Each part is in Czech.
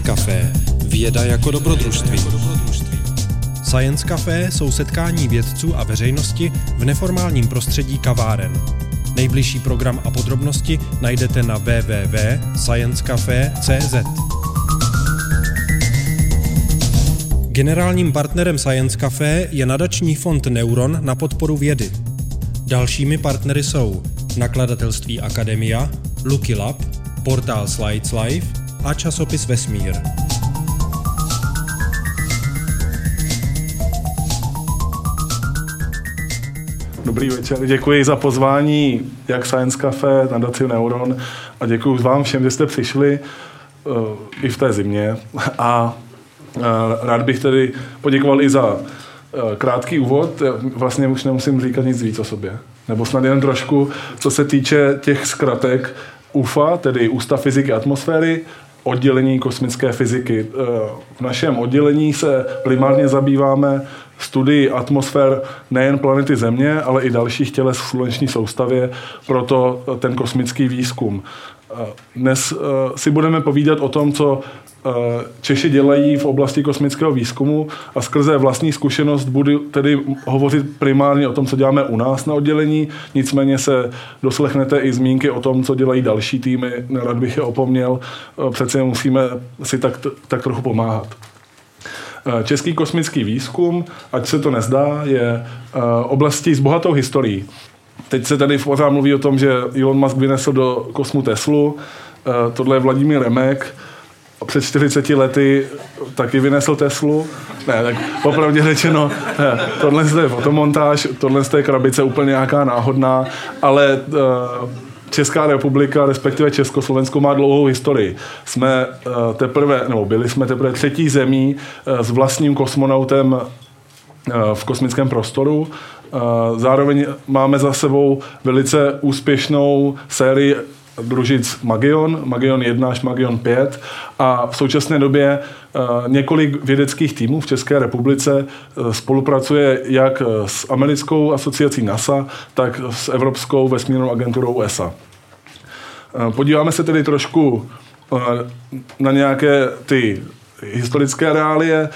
Science Café. Věda jako dobrodružství. Science Café jsou setkání vědců a veřejnosti v neformálním prostředí kaváren. Nejbližší program a podrobnosti najdete na www.sciencecafe.cz. Generálním partnerem Science Café je nadační fond Neuron na podporu vědy. Dalšími partnery jsou nakladatelství Akademia, Lucky Lab, portál Slides Life a časopis Vesmír. Dobrý večer, děkuji za pozvání jak Science Cafe, nadaci Neuron a děkuji vám všem, že jste přišli uh, i v té zimě a uh, rád bych tedy poděkoval i za uh, krátký úvod, vlastně už nemusím říkat nic víc o sobě, nebo snad jen trošku, co se týče těch zkratek UFA, tedy Ústav fyziky atmosféry, oddělení kosmické fyziky. V našem oddělení se primárně zabýváme studii atmosfér nejen planety Země, ale i dalších těles v sluneční soustavě, proto ten kosmický výzkum. Dnes si budeme povídat o tom, co Češi dělají v oblasti kosmického výzkumu a skrze vlastní zkušenost budu tedy hovořit primárně o tom, co děláme u nás na oddělení, nicméně se doslechnete i zmínky o tom, co dělají další týmy, nerad bych je opomněl, přece musíme si tak, tak trochu pomáhat. Český kosmický výzkum, ať se to nezdá, je oblastí s bohatou historií. Teď se tady pořád mluví o tom, že Elon Musk vynesl do kosmu Teslu, tohle je Vladimír Remek, před 40 lety taky vynesl Teslu. Ne, tak popravdě řečeno, ne, tohle je fotomontáž, tohle je krabice úplně nějaká náhodná, ale uh, Česká republika, respektive Československo má dlouhou historii. Jsme uh, teprve, nebo byli jsme teprve třetí zemí uh, s vlastním kosmonautem v kosmickém prostoru. Zároveň máme za sebou velice úspěšnou sérii družic Magion, Magion 1 až Magion 5 a v současné době eh, několik vědeckých týmů v České republice eh, spolupracuje jak s americkou asociací NASA, tak s Evropskou vesmírnou agenturou ESA. Eh, podíváme se tedy trošku na nějaké ty historické reálie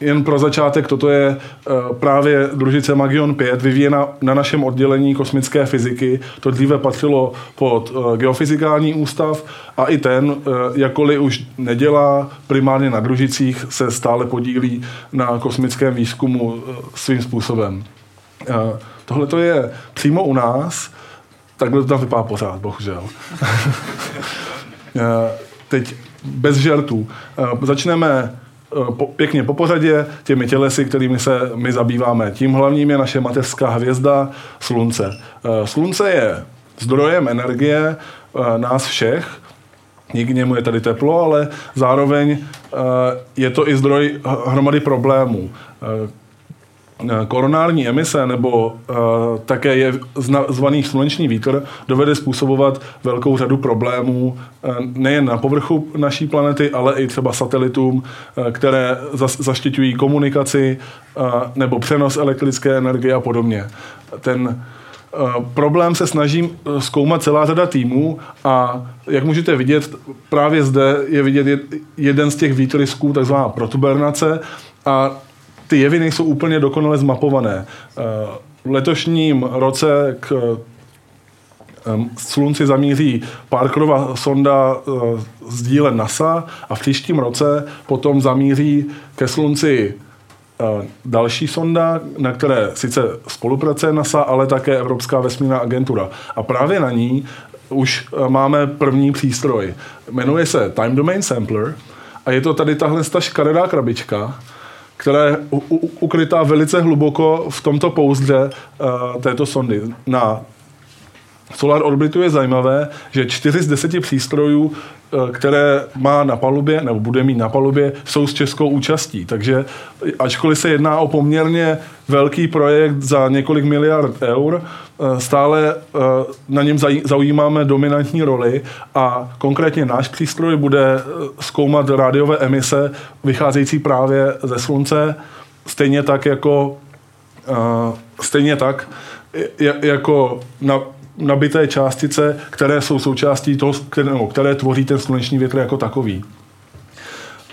jen pro začátek, toto je uh, právě družice Magion 5, vyvíjena na našem oddělení kosmické fyziky. To dříve patřilo pod uh, geofyzikální ústav a i ten, uh, jakkoliv už nedělá primárně na družicích, se stále podílí na kosmickém výzkumu svým způsobem. Tohle to je přímo u nás, takhle to tam vypadá pořád, bohužel. Teď bez žertů. Začneme Eh, po, pěkně po pořadě těmi tělesy, kterými se my zabýváme. Tím hlavním je naše mateřská hvězda Slunce. Eh, Slunce je zdrojem energie eh, nás všech, Díky němu je tady teplo, ale zároveň je to i zdroj hromady problémů. Eh, koronární emise nebo uh, také je zvaný sluneční vítr dovede způsobovat velkou řadu problémů uh, nejen na povrchu naší planety, ale i třeba satelitům, uh, které zas, zaštiťují komunikaci uh, nebo přenos elektrické energie a podobně. Ten Problém se snažím zkoumat celá řada týmů a jak můžete vidět, právě zde je vidět jeden z těch výtrysků, takzvaná protubernace a ty jevy nejsou úplně dokonale zmapované. Eh, v letošním roce k Slunci zamíří Parkerova sonda eh, z díle NASA a v příštím roce potom zamíří ke Slunci eh, další sonda, na které sice spolupracuje NASA, ale také Evropská vesmírná agentura. A právě na ní už máme první přístroj. Jmenuje se Time Domain Sampler a je to tady tahle ta škaredá krabička, která je ukrytá velice hluboko v tomto pouzdře uh, této sondy. Na Solar Orbitu je zajímavé, že čtyři z deseti přístrojů, eh, které má na palubě, nebo bude mít na palubě, jsou s českou účastí. Takže ačkoliv se jedná o poměrně velký projekt za několik miliard eur, eh, stále eh, na něm zaujímáme dominantní roli a konkrétně náš přístroj bude zkoumat rádiové emise vycházející právě ze slunce, stejně tak jako stejně tak jako na nabité částice, které jsou součástí toho, které, no, které tvoří ten sluneční větr jako takový.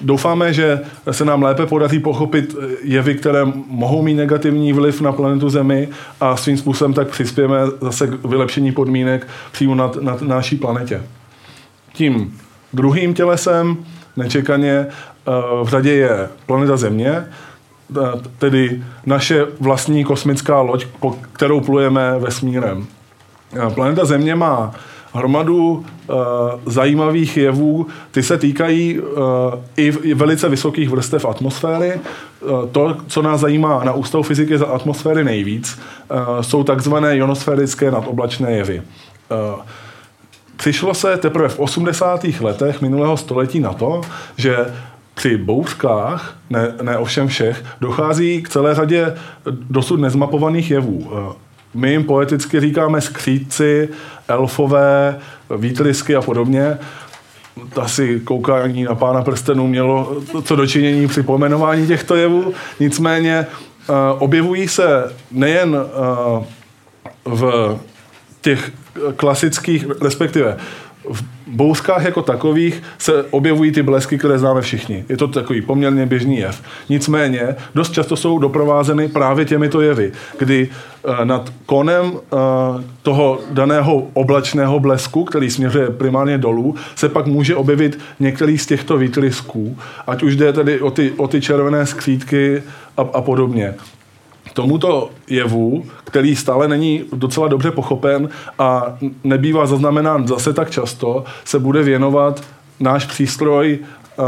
Doufáme, že se nám lépe podaří pochopit jevy, které mohou mít negativní vliv na planetu Zemi a svým způsobem tak přispějeme zase k vylepšení podmínek přímo na, na, na naší planetě. Tím druhým tělesem nečekaně eh, v řadě je planeta Země, eh, tedy naše vlastní kosmická loď, kterou plujeme vesmírem. Eh, planeta Země má hromadu uh, zajímavých jevů. Ty se týkají uh, i velice vysokých vrstev atmosféry. Uh, to, co nás zajímá na Ústavu fyziky za atmosféry nejvíc, uh, jsou takzvané ionosférické nadoblačné jevy. Uh, přišlo se teprve v 80. letech minulého století na to, že při bouřkách, ne, ne ovšem všech, dochází k celé řadě dosud nezmapovaných jevů. My jim poeticky říkáme skřídci, elfové, výtrysky a podobně. Asi koukání na pána prstenů mělo co dočinění při pomenování těchto jevů. Nicméně uh, objevují se nejen uh, v těch klasických, respektive v bouřkách jako takových se objevují ty blesky, které známe všichni. Je to takový poměrně běžný jev. Nicméně dost často jsou doprovázeny právě těmito jevy, kdy eh, nad konem eh, toho daného oblačného blesku, který směřuje primárně dolů, se pak může objevit některý z těchto výtrysků, ať už jde tedy o ty, o ty červené skřítky a, a podobně tomuto jevu, který stále není docela dobře pochopen a nebývá zaznamenán zase tak často, se bude věnovat náš přístroj uh,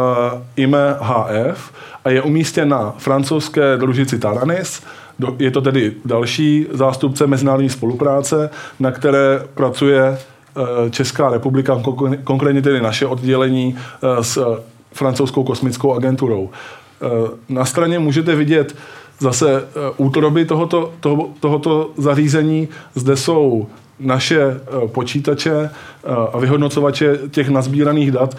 IME HF a je umístěn na francouzské družici Taranis. Je to tedy další zástupce mezinárodní spolupráce, na které pracuje uh, Česká republika, konkrétně tedy naše oddělení uh, s francouzskou kosmickou agenturou. Na straně můžete vidět zase eh, útroby tohoto, toho, tohoto zařízení. Zde jsou naše eh, počítače eh, a vyhodnocovače těch nazbíraných dat,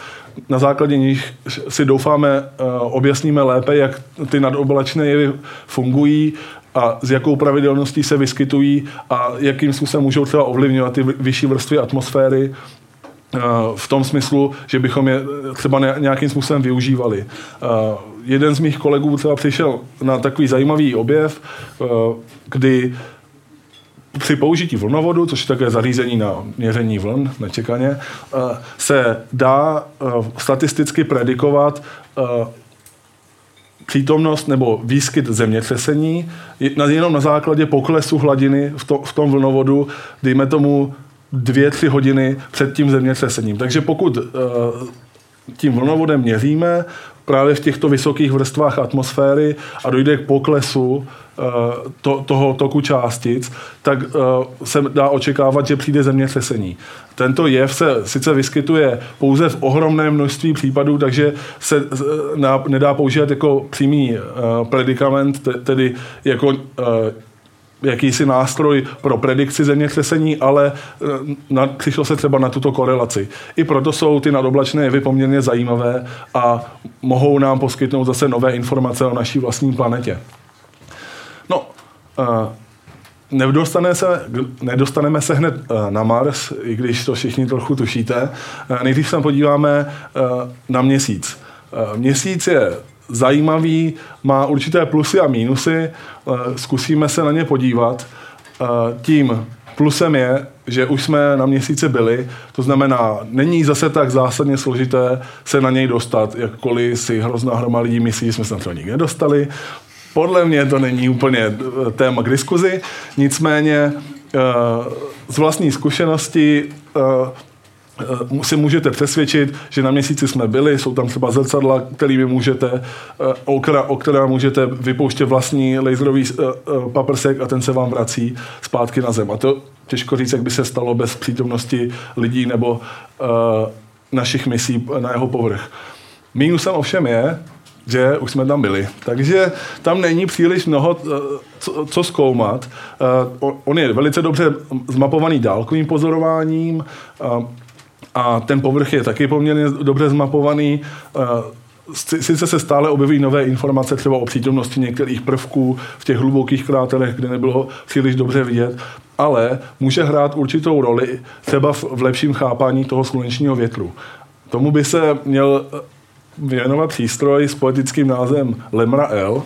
na základě nich si doufáme objasníme lépe, jak ty nadoblačné jevy fungují a s jakou pravidelností se vyskytují a jakým způsobem můžou třeba ovlivňovat ty vyšší vrstvy atmosféry v tom smyslu, že bychom je třeba nějakým způsobem využívali. Jeden z mých kolegů třeba přišel na takový zajímavý objev, eh, kdy při použití vlnovodu, což je také zařízení na měření vln, nečekaně, eh, se dá eh, statisticky predikovat přítomnost nebo výskyt zemětřesení jenom na základě poklesu hladiny v, v tom vlnovodu, dejme tomu dvě, tři hodiny před tím zemětřesením. Takže pokud tím vlnovodem měříme právě v těchto vysokých vrstvách atmosféry a dojde k poklesu eh, to, toho toku částic, tak uh, se dá očekávat, že přijde zemětřesení. Tento jev se sice vyskytuje pouze v ohromném množství případů, takže se nedá používat jako přímý predikament, tedy jako jakýsi nástroj pro predikci zemětřesení, ale eh, na, přišlo se třeba na tuto korelaci. I proto jsou ty nadoblačné jevy poměrně zajímavé a mohou nám poskytnout zase nové informace o naší vlastní planetě. No, uh, Nedostane se, nedostaneme se hned eh, na Mars, i když to všichni trochu tušíte. Nejdřív se podíváme na měsíc. Měsíc je zajímavý, má určité plusy a mínusy, eh, zkusíme se na ně podívat. Eh, tím plusem je, že už jsme na měsíce byli, to znamená, není zase tak zásadně složité se na něj dostat, jakkoliv si hrozná hroma lidí myslí, jsme se na to nikdy nedostali. Podle mě to není úplně eh, téma k diskuzi, nicméně z vlastní zkušenosti Eh, si můžete přesvědčit, že na měsíci jsme byli, jsou tam třeba zrcadla, kterými můžete, eh, o která, o která můžete vypouštět vlastní laserový eh, paprsek a ten se vám vrací zpátky na zem. A to těžko říct, jak by se stalo bez přítomnosti lidí nebo našich misí na jeho povrch. Mínusem ovšem je, že už jsme tam byli. Takže tam není příliš mnoho co, co zkoumat. On je velice dobře zmapovaný dálkovým pozorováním. A ten povrch je taky poměrně dobře zmapovaný. Eh, sice se stále objeví nové informace třeba o přítomnosti některých prvků v těch hlubokých kráterech, kde nebylo příliš dobře vidět, ale může hrát určitou roli třeba v, lepším chápání toho slunečního větru. Tomu by se měl věnovat přístroj s poetickým názvem Lemra L.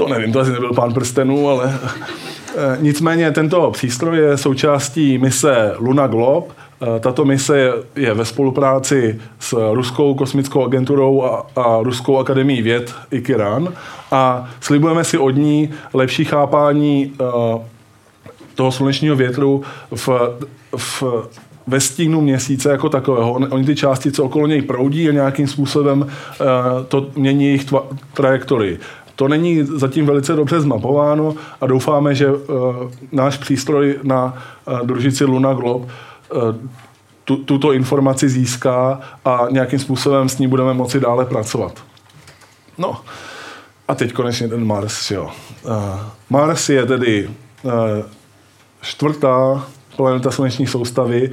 to nevím, to asi nebyl pán prstenů, ale eh, nicméně tento přístroj je součástí mise Luna Globe, Eh, tato mise je ve spolupráci s Ruskou kosmickou agenturou a, a Ruskou akademií věd IKIRAN a slibujeme si od ní lepší chápání uh, toho slunečního větru v, v, ve stínu měsíce jako takového. Oni ty částice okolo něj proudí a nějakým způsobem uh, to mění jejich tva, trajektorii. To není zatím velice dobře zmapováno a doufáme, že uh, náš přístroj na uh, družici Luna Globe Eh, tu, tuto informaci získá a nějakým způsobem s ní budeme moci dále pracovat. No, a teď konečně ten Mars, jo. Mars je tedy čtvrtá planeta sluneční soustavy,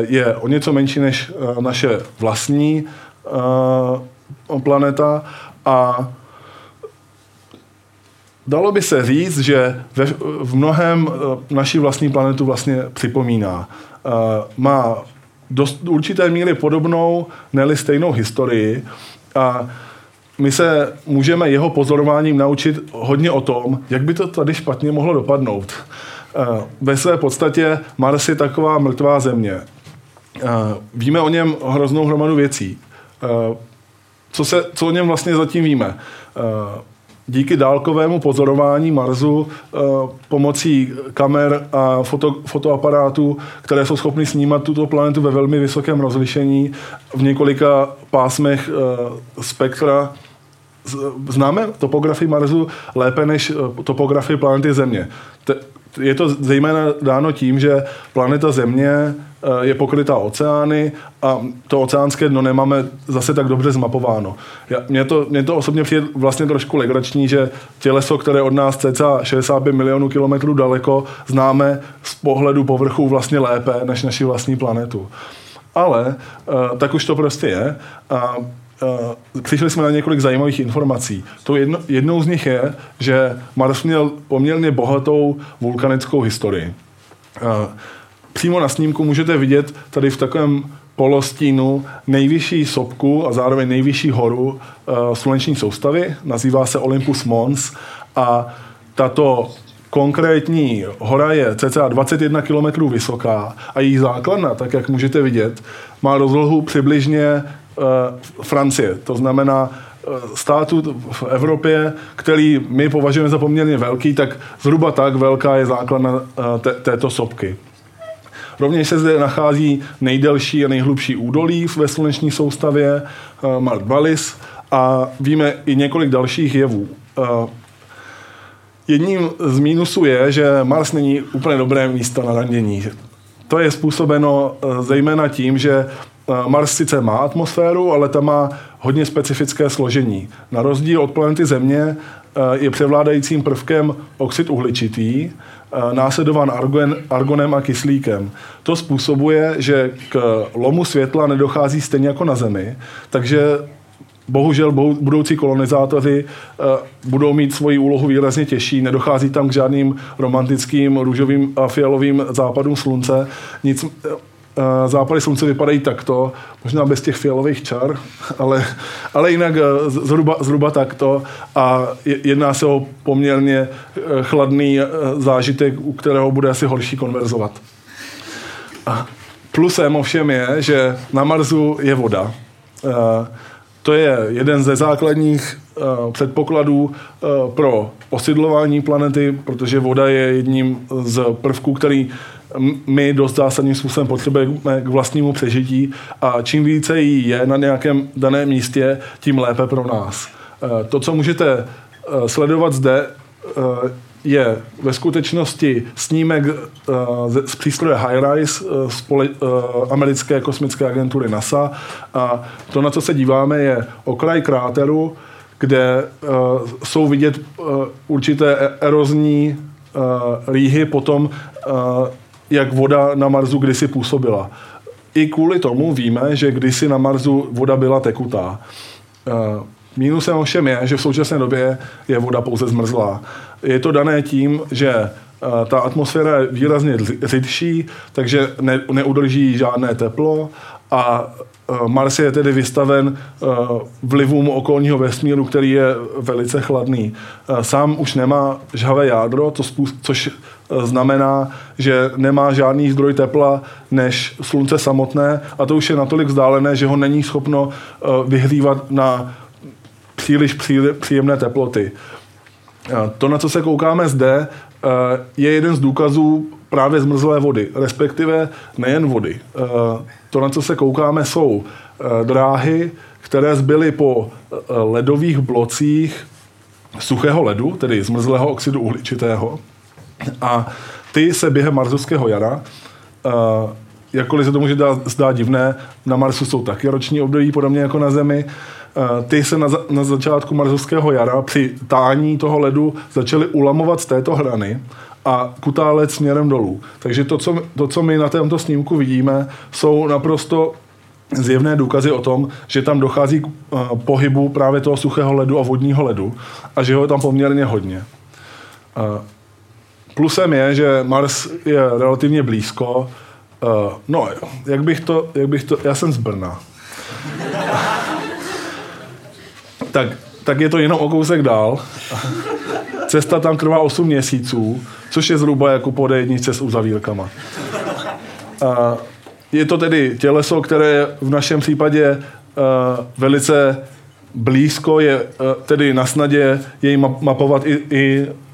je o něco menší než naše vlastní planeta a dalo by se říct, že ve, v mnohem naší vlastní planetu vlastně připomíná. Eh, má dost určité míry podobnou, ne stejnou historii a my se můžeme jeho pozorováním naučit hodně o tom, jak by to tady špatně mohlo dopadnout. Eh, ve své podstatě Mars je taková mrtvá země. Eh, víme o něm hroznou hromadu věcí. Co, se, co o něm vlastně zatím víme? Díky dálkovému pozorování Marsu eh, pomocí kamer a foto, fotoaparátů, které jsou schopny snímat tuto planetu ve velmi vysokém rozlišení v několika pásmech eh, spektra, známe topografii Marsu lépe než eh, topografii planety Země. Je to zejména dáno tím, že planeta Země je pokrytá oceány a to oceánské dno nemáme zase tak dobře zmapováno. Já, mě, to, mě to osobně přijde vlastně trošku legrační, že těleso, které od nás cca 65 milionů kilometrů daleko, známe z pohledu povrchu vlastně lépe než naši vlastní planetu. Ale uh, tak už to prostě je. A Uh, přišli jsme na několik zajímavých informací. To jedno, jednou z nich je, že Mars měl poměrně bohatou vulkanickou historii. Přímo na snímku můžete vidět tady v takovém polostínu nejvyšší sopku a zároveň nejvyšší horu uh, sluneční soustavy. Nazývá se Olympus Mons a tato konkrétní hora je cca 21 km vysoká a její základna, tak jak můžete vidět, má rozlohu přibližně uh, Francie. To znamená uh, státu v Evropě, který my považujeme za poměrně velký, tak zhruba tak velká je základna této sopky. Rovněž se zde nachází nejdelší a nejhlubší údolí ve sluneční soustavě eh, Mart Vallis a víme i několik dalších jevů. Eh, jedním z mínusů je, že Mars není úplně dobré místo na randění. To je způsobeno eh, zejména tím, že Mars sice má atmosféru, ale ta má hodně specifické složení. Na rozdíl od planety Země je převládajícím prvkem oxid uhličitý, Eh, následovan argon, argonem a kyslíkem. To způsobuje, že k lomu světla nedochází stejně jako na Zemi, takže bohužel budoucí kolonizátoři eh, budou mít svoji úlohu výrazně těžší, nedochází tam k žádným romantickým růžovým a fialovým západům slunce. Nic, Eh, západy slunce vypadají takto, možná bez těch fialových čar, ale, ale jinak eh, zhruba, zhruba takto a jedná se o poměrně eh, chladný zážitek, u kterého bude asi horší konverzovat. A plusem ovšem je, že na Marsu je voda. To je jeden ze základních předpokladů pro osidlování planety, protože voda je jedním z prvků, který my dost zásadním způsobem potřebujeme k vlastnímu přežití a čím více jí je na nějakém daném místě, tím lépe pro nás. Eh, to, co můžete eh, sledovat zde, eh, je ve skutečnosti snímek z přístroje HiRISE z americké kosmické agentury NASA a to, na co se díváme, je okraj kráteru, kde jsou vidět určité e-, erozní rýhy potom jak voda na Marsu kdysi působila. I kvůli tomu víme, že kdysi na Marsu voda byla tekutá. Eh, mínusem ovšem je, že v současné době je voda pouze zmrzlá. Je to dané tím, že eh, ta atmosféra je výrazně řidší, takže ne, neudrží žádné teplo a Mars je tedy vystaven vlivům okolního vesmíru, který je velice chladný. Sám už nemá žhavé jádro, což znamená, že nemá žádný zdroj tepla než slunce samotné a to už je natolik vzdálené, že ho není schopno vyhlívat na příliš příjemné teploty. To, na co se koukáme zde, je jeden z důkazů právě zmrzlé vody, respektive nejen vody. To, na co se koukáme, jsou dráhy, které zbyly po ledových blocích suchého ledu, tedy zmrzlého oxidu uhličitého. A ty se během marzovského jara, jakkoliv se to může zdát divné, na Marsu jsou taky roční období, podobně jako na Zemi, Eh, ty se na, za, na začátku marzovského jara při tání toho ledu začaly ulamovat z této hrany a kutálet směrem dolů. Takže to co, to, co my na tomto snímku vidíme, jsou naprosto zjevné důkazy o tom, že tam dochází k uh, pohybu právě toho suchého ledu a vodního ledu a že ho je tam poměrně hodně. Uh, plusem je, že Mars je relativně blízko. Uh, no, jak bych, to, jak bych to... Já jsem z Brna tak, tak je to jenom o kousek dál. Cesta tam trvá 8 měsíců, což je zhruba jako po jedničce s uzavírkama. A je to tedy těleso, které v našem případě uh, velice blízko je uh, tedy na snadě jej mapovat i, i uh,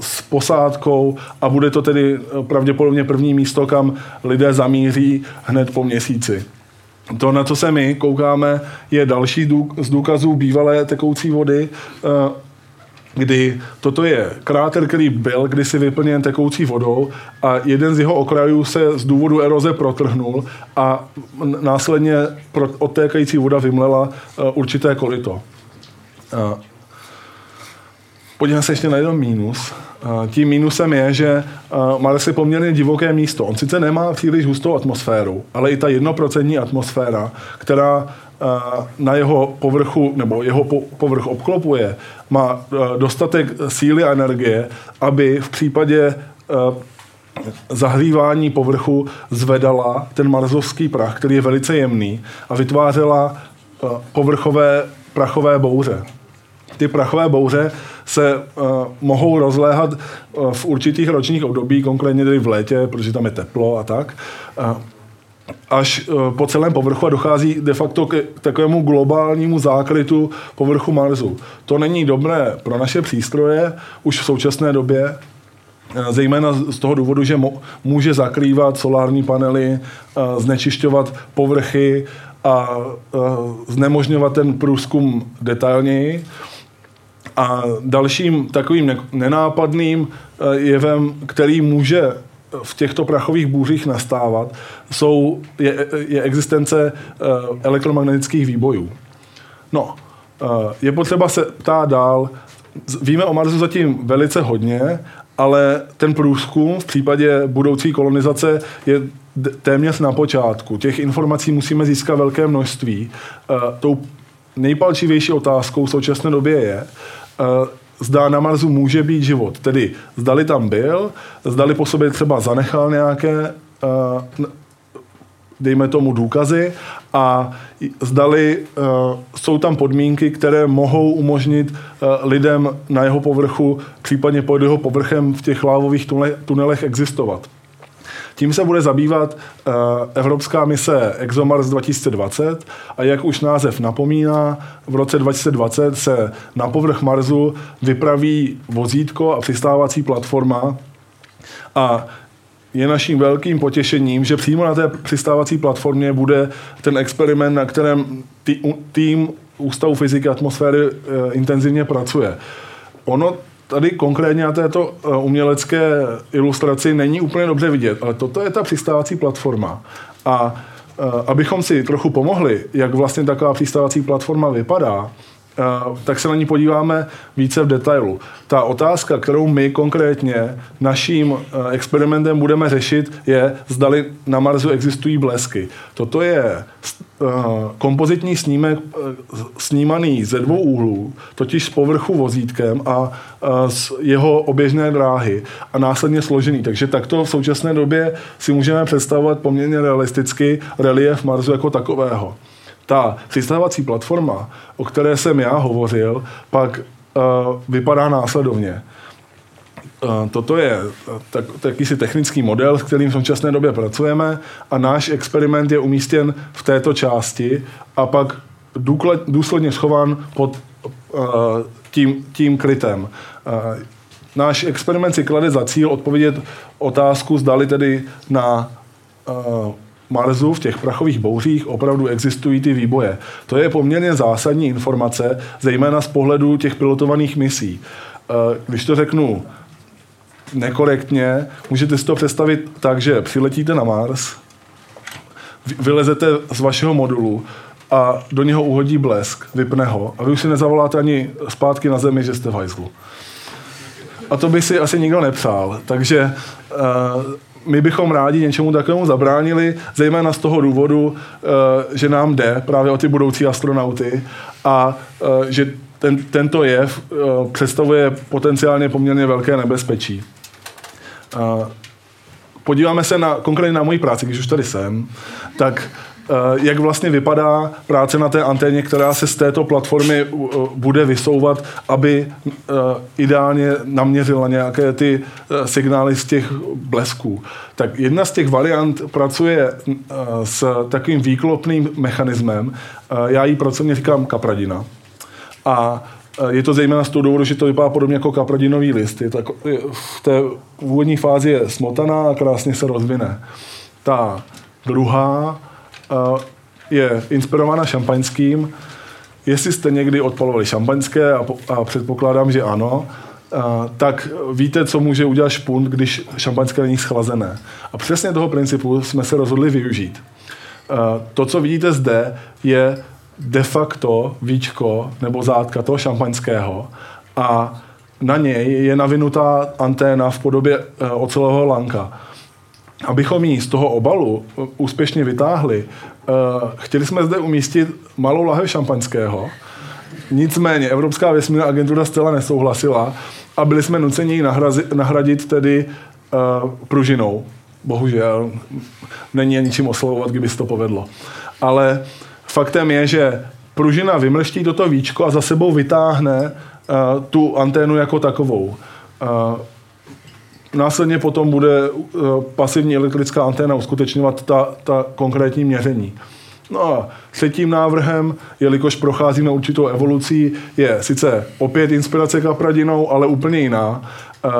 s posádkou a bude to tedy pravděpodobně první místo, kam lidé zamíří hned po měsíci. To, na co se my koukáme, je další z důkazů bývalé tekoucí vody, eh, kdy toto je kráter, který byl kdysi vyplněn tekoucí vodou a jeden z jeho okrajů se z důvodu eroze protrhnul a následně odtékající voda vymlela eh, určité kolito. Eh, podívejme se ještě na jeden mínus. Tím mínusem je, že Mars je poměrně divoké místo. On sice nemá příliš hustou atmosféru, ale i ta jednoprocentní atmosféra, která na jeho povrchu, nebo jeho povrch obklopuje, má dostatek síly a energie, aby v případě zahlívání povrchu zvedala ten marzovský prach, který je velice jemný a vytvářela povrchové prachové bouře ty prachové bouře se uh, mohou rozléhat uh, v určitých ročních období, konkrétně tedy v létě, protože tam je teplo a tak. Uh, až po celém povrchu a dochází de facto k takovému globálnímu zákrytu povrchu Marsu. To není dobré pro naše přístroje už v současné době, zejména z toho důvodu, že může zakrývat solární panely, znečišťovat povrchy a znemožňovat ten průzkum detailněji. A dalším takovým nenápadným eh, jevem, který může v těchto prachových bůřích nastávat, jsou, je, je existence eh, elektromagnetických výbojů. No, eh, je potřeba se ptát dál. Víme o Marsu zatím velice hodně, ale ten průzkum v případě budoucí kolonizace je téměř na počátku. Těch informací musíme získat velké množství. Tou nejpalčivější otázkou v současné době je, zda na Marsu může být život. Tedy zdali tam byl, zdali po sobě třeba zanechal nějaké dejme tomu důkazy a zdali uh, jsou tam podmínky, které mohou umožnit lidem na jeho povrchu, případně pod jeho povrchem v těch lávových tunelech existovat. Tím se bude zabývat uh, Evropská mise ExoMars 2020 a jak už název napomíná, v roce 2020 se na povrch Marsu vypraví vozítko a přistávací platforma a je naším velkým potěšením, že přímo na té přistávací platformě bude ten experiment, na kterém tým Ústavu fyziky atmosféry e, intenzivně pracuje. Ono tady konkrétně na této eh, umělecké ilustraci není úplně dobře vidět, ale toto je ta přistávací platforma. A eh, abychom si trochu pomohli, jak vlastně taková přistávací platforma vypadá, tak se na ní podíváme více v detailu. Ta otázka, kterou my konkrétně naším experimentem budeme řešit, je, zdali na Marsu existují blesky. Toto je kompozitní snímek snímaný ze dvou úhlů, totiž z povrchu vozítkem a z jeho oběžné dráhy a následně složený. Takže takto v současné době si můžeme představovat poměrně realisticky relief Marsu jako takového. Ta přistávací platforma, o které jsem já hovořil, pak uh, vypadá následovně. Uh, toto je tak, jakýsi technický model, s kterým v současné době pracujeme a náš experiment je umístěn v této části a pak důklad, důsledně schovan pod uh, tím, tím krytem. Uh, náš experiment si klade za cíl odpovědět otázku, zdali tedy na uh, Marsu v těch prachových bouřích opravdu existují ty výboje. To je poměrně zásadní informace, zejména z pohledu těch pilotovaných misí. Eh, když to řeknu nekorektně, můžete si to představit tak, že přiletíte na Mars, vylezete z vašeho modulu a do něho uhodí blesk, vypne ho a vy už si nezavoláte ani zpátky na zemi, že jste v hajzlu. A to by si asi nikdo nepřál. Takže uh, my bychom rádi něčemu takovému zabránili, zejména z toho důvodu, eh, že nám jde právě o ty budoucí astronauty a eh, že ten, tento jev eh, představuje potenciálně poměrně velké nebezpečí. Podíváme se na, konkrétně na moji práci, když už tady jsem, tak jak vlastně vypadá práce na té anténě, která se z této platformy eh, bude vysouvat, aby eh, ideálně naměřila nějaké ty signály z těch blesků. Tak jedna z těch variant pracuje s takovým výklopným mechanismem. Já jí pracovně říkám kapradina. A je to zejména z toho důvodu, že to vypadá podobně jako kapradinový list. Je tak, v té úvodní fázi je smotaná a krásně se rozvine. Ta druhá je inspirována šampaňským. Jestli jste někdy odpalovali šampaňské, a, a předpokládám, že ano, a, tak víte, co může udělat špunt, když šampaňské není schlazené. A přesně toho principu jsme se rozhodli využít. A, to, co vidíte zde, je de facto víčko nebo zátka toho šampaňského a na něj je navinutá anténa v podobě e, ocelového lanka abychom ji z toho obalu uh, úspěšně vytáhli, uh, chtěli jsme zde umístit malou lahev šampaňského, nicméně Evropská vesmírná agentura zcela nesouhlasila a byli jsme nuceni ji nahradit tedy uh, pružinou. Bohužel, není ničím oslovovat, kdyby se to povedlo. Ale faktem je, že pružina vymrští toto víčko a za sebou vytáhne tu anténu jako takovou. Následně potom bude uh, pasivní elektrická anténa uskutečňovat ta, ta konkrétní měření. No a třetím návrhem, jelikož procházíme určitou evolucí, je sice opět inspirace kapradinou, ale úplně jiná. Uh,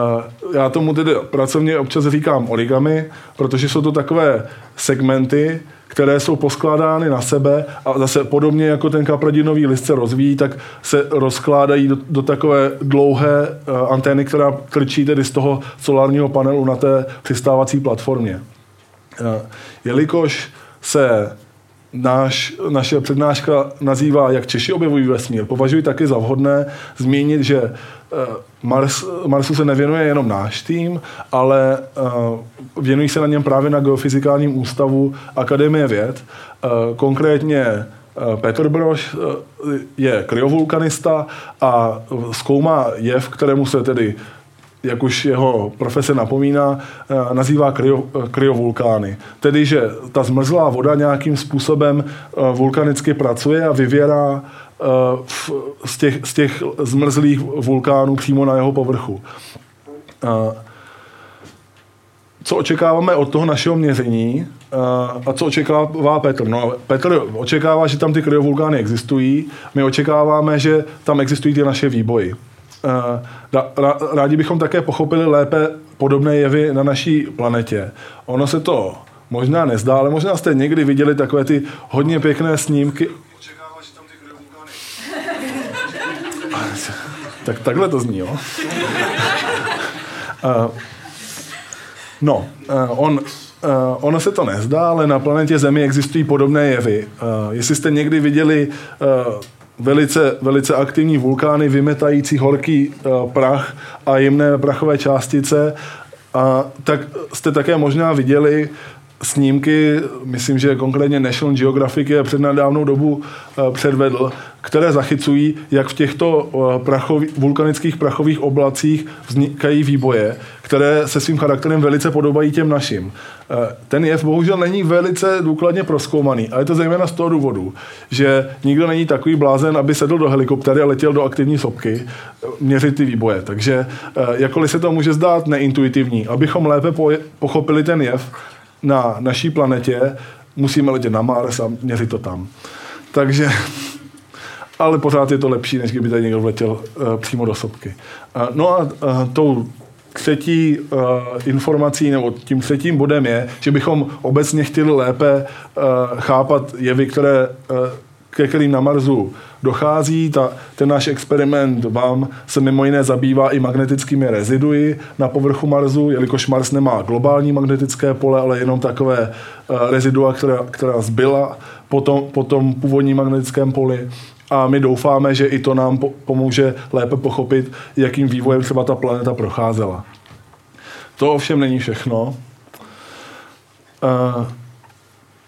já tomu tedy pracovně občas říkám origami, protože jsou to takové segmenty, které jsou poskládány na sebe a zase podobně jako ten kapradinový list se rozvíjí, tak se rozkládají do, do takové dlouhé uh, antény, která krčí tedy z toho solárního panelu na té přistávací platformě. Uh, jelikož se náš, naše přednáška nazývá Jak Češi objevují vesmír. Považuji taky za vhodné zmínit, že eh, Mars, Marsu se nevěnuje jenom náš tým, ale uh, věnují se na něm právě na Geofyzikálním ústavu Akademie věd. Uh, konkrétně Petr Broš je kryovulkanista a zkoumá jev, kterému se tedy jak už jeho profese napomíná, eh, nazývá kryo, kryovulkány. Tedy, že ta zmrzlá voda nějakým způsobem eh, vulkanicky pracuje a vyvěrá eh, z těch, z těch zmrzlých vulkánů přímo na jeho povrchu. Co očekáváme od toho našeho měření a co očekává Petr? No, Petr očekává, že tam ty kryovulkány existují, my očekáváme, že tam existují ty naše výboji. Eh, rádi bychom také pochopili lépe podobné jevy na naší planetě. Ono se to možná nezdá, ale možná jste někdy viděli takové ty hodně pěkné snímky. tak takhle to zní, jo? Eh, no, eh, on, ono se to nezdá, ale na planetě Zemi existují podobné jevy. Jestli jste někdy viděli velice, velice aktivní vulkány vymetající horký prach a jemné prachové částice. A tak jste také možná viděli snímky, myslím, že konkrétně National Geographic je před nedávnou dobu eh, předvedl, které zachycují, jak v těchto eh, prachový, vulkanických prachových oblacích vznikají výboje, které se svým charakterem velice podobají těm našim. Eh, ten jev bohužel není velice důkladně proskoumaný a je to zejména z toho důvodu, že nikdo není takový blázen, aby sedl do helikoptery a letěl do aktivní sopky měřit ty výboje. Takže jakkoliv se to může zdát neintuitivní, abychom lépe pochopili ten jev, na naší planetě, musíme letět na Mars a měřit to tam. Takže, ale pořád je to lepší, než kdyby tady někdo vletěl uh, přímo do sopky. Uh, no a uh, tou třetí uh, informací nebo tím třetím bodem je, že bychom obecně chtěli lépe uh, chápat jevy, které uh, ke kterým na Marsu dochází. Ta, ten náš experiment vám se mimo jiné zabývá i magnetickými reziduji na povrchu Marsu, jelikož Mars nemá globální magnetické pole, ale jenom takové uh, rezidua, která, která zbyla po tom, po tom původním magnetickém poli. A my doufáme, že i to nám po, pomůže lépe pochopit, jakým vývojem třeba ta planeta procházela. To ovšem není všechno. Uh,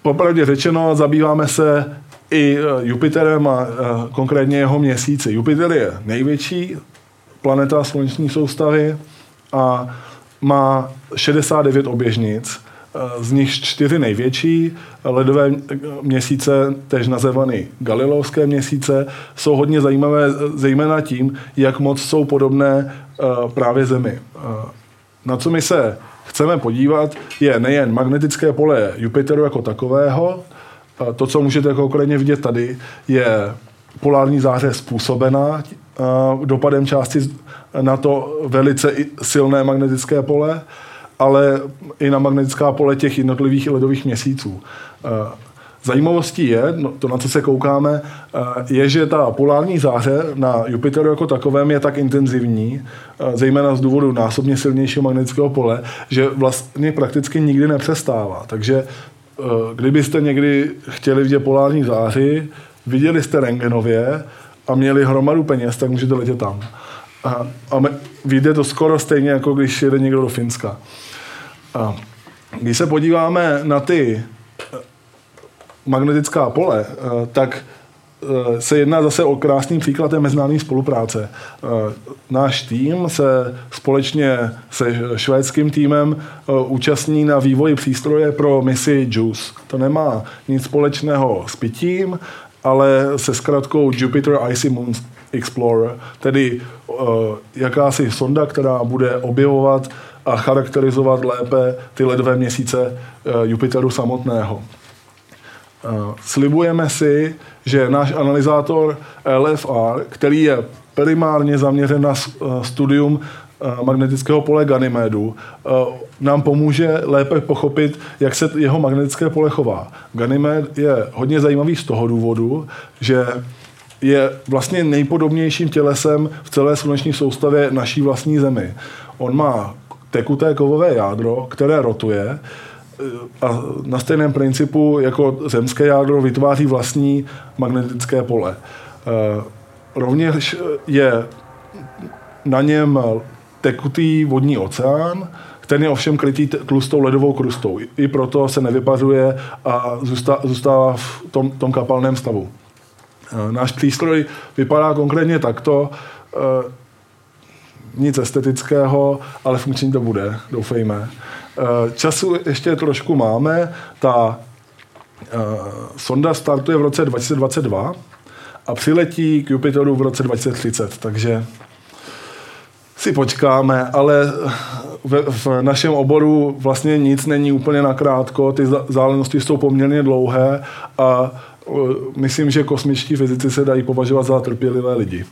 popravdě řečeno, zabýváme se i eh, Jupiterem a eh, konkrétně jeho měsíci. Jupiter je největší planeta sluneční soustavy a má 69 oběžnic, eh, z nich čtyři největší, ledové měsíce, tež nazývané Galileovské měsíce, jsou hodně zajímavé zejména tím, jak moc jsou podobné právě Zemi. Na co my se chceme podívat, je nejen magnetické pole Jupiteru jako takového, to, co můžete konkrétně vidět tady, je polární záře způsobená dopadem části na to velice silné magnetické pole, ale i na magnetická pole těch jednotlivých ledových měsíců. Zajímavostí je, no, to na co se koukáme, je, že ta polární záře na Jupiteru jako takovém je tak intenzivní, zejména z důvodu násobně silnějšího magnetického pole, že vlastně prakticky nikdy nepřestává. Takže Eh, kdybyste někdy chtěli vidět polární záři, viděli jste rengenově a měli hromadu peněz, tak můžete letět tam. A, a vyjde to skoro stejně, jako když jede někdo do Finska. A když se podíváme na ty eh, magnetická pole, eh, tak Eh, se jedná zase o krásný příklad té mezinárodní spolupráce. Náš tým se společně se švédským týmem účastní na vývoji přístroje pro misi JUICE. To nemá nic společného s pitím, ale se zkratkou Jupiter Icy Moon Explorer, tedy jakási sonda, která bude objevovat a charakterizovat lépe ty ledové měsíce Jupiteru samotného. Slibujeme si, že náš analyzátor LFR, který je primárně zaměřen na eh, studium eh, magnetického pole Ganymedu, eh, nám pomůže lépe pochopit, jak se jeho magnetické pole chová. Ganymed je hodně zajímavý z toho důvodu, že je vlastně nejpodobnějším tělesem v celé sluneční soustavě naší vlastní Zemi. On má tekuté kovové jádro, které rotuje, a na stejném principu jako zemské jádro vytváří vlastní magnetické pole. E, rovněž je na něm tekutý vodní oceán, který je ovšem krytý tlustou ledovou krustou. I proto se nevypařuje a zůstává v tom, tom kapalném stavu. E, náš přístroj vypadá konkrétně takto. Nic estetického, ale funkční to bude, doufejme. Eh, času ještě trošku máme. Ta eh, sonda startuje v roce 2022 a přiletí k Jupiteru v roce 2030, takže si počkáme, ale v, v našem oboru vlastně nic není úplně nakrátko, ty zálenosti jsou poměrně dlouhé a eh, myslím, že kosmičtí fyzici se dají považovat za trpělivé lidi.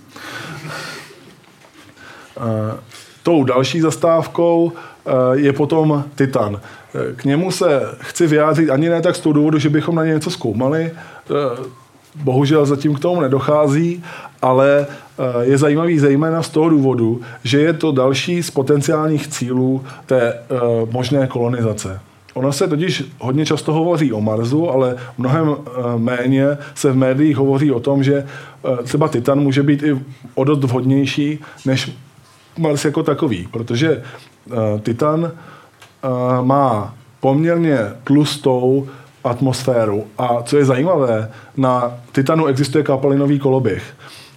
Tou další zastávkou eh, je potom Titan. Eh, k němu se chci vyjádřit ani ne tak z toho důvodu, že bychom na ně něco zkoumali, eh, bohužel zatím k tomu nedochází, ale je zajímavý zejména z toho důvodu, že je to další z potenciálních cílů té možné kolonizace. Ono se totiž hodně často hovoří o Marsu, ale mnohem méně se v médiích hovoří o tom, že třeba Titan může být i o dost vhodnější než Mars jako takový, protože Titan má poměrně tlustou atmosféru. A co je zajímavé, na Titanu existuje kapalinový koloběh.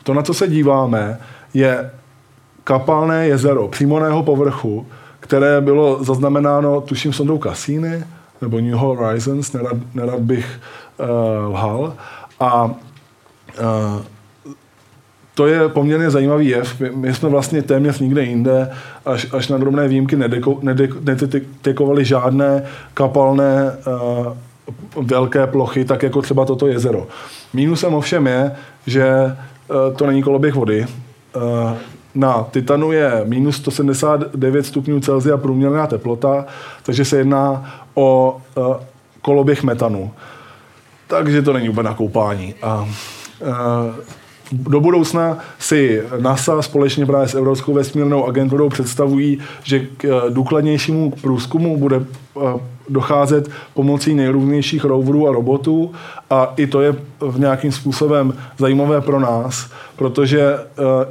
To, na co se díváme, je kapalné jezero přímo na jeho povrchu, které bylo zaznamenáno, tuším, sondou Cassini nebo New Horizons, nerad, nerad bych uh, lhal. A uh, to je poměrně zajímavý jev. My, my jsme vlastně téměř nikde jinde, až, až na drobné výjimky nedetekovali žádné kapalné uh, velké plochy, tak jako třeba toto jezero. Mínusem ovšem je, že uh, to není koloběh vody. Uh, na Titanu je minus 179 stupňů Celsia průměrná teplota, takže se jedná o uh, koloběh metanu. Takže to není úplně na koupání. A, uh, do budoucna si NASA společně právě s Evropskou vesmírnou agenturou představují, že k eh, důkladnějšímu průzkumu bude eh, docházet pomocí nejrůznějších roverů a robotů a i to je v nějakým způsobem zajímavé pro nás, protože eh,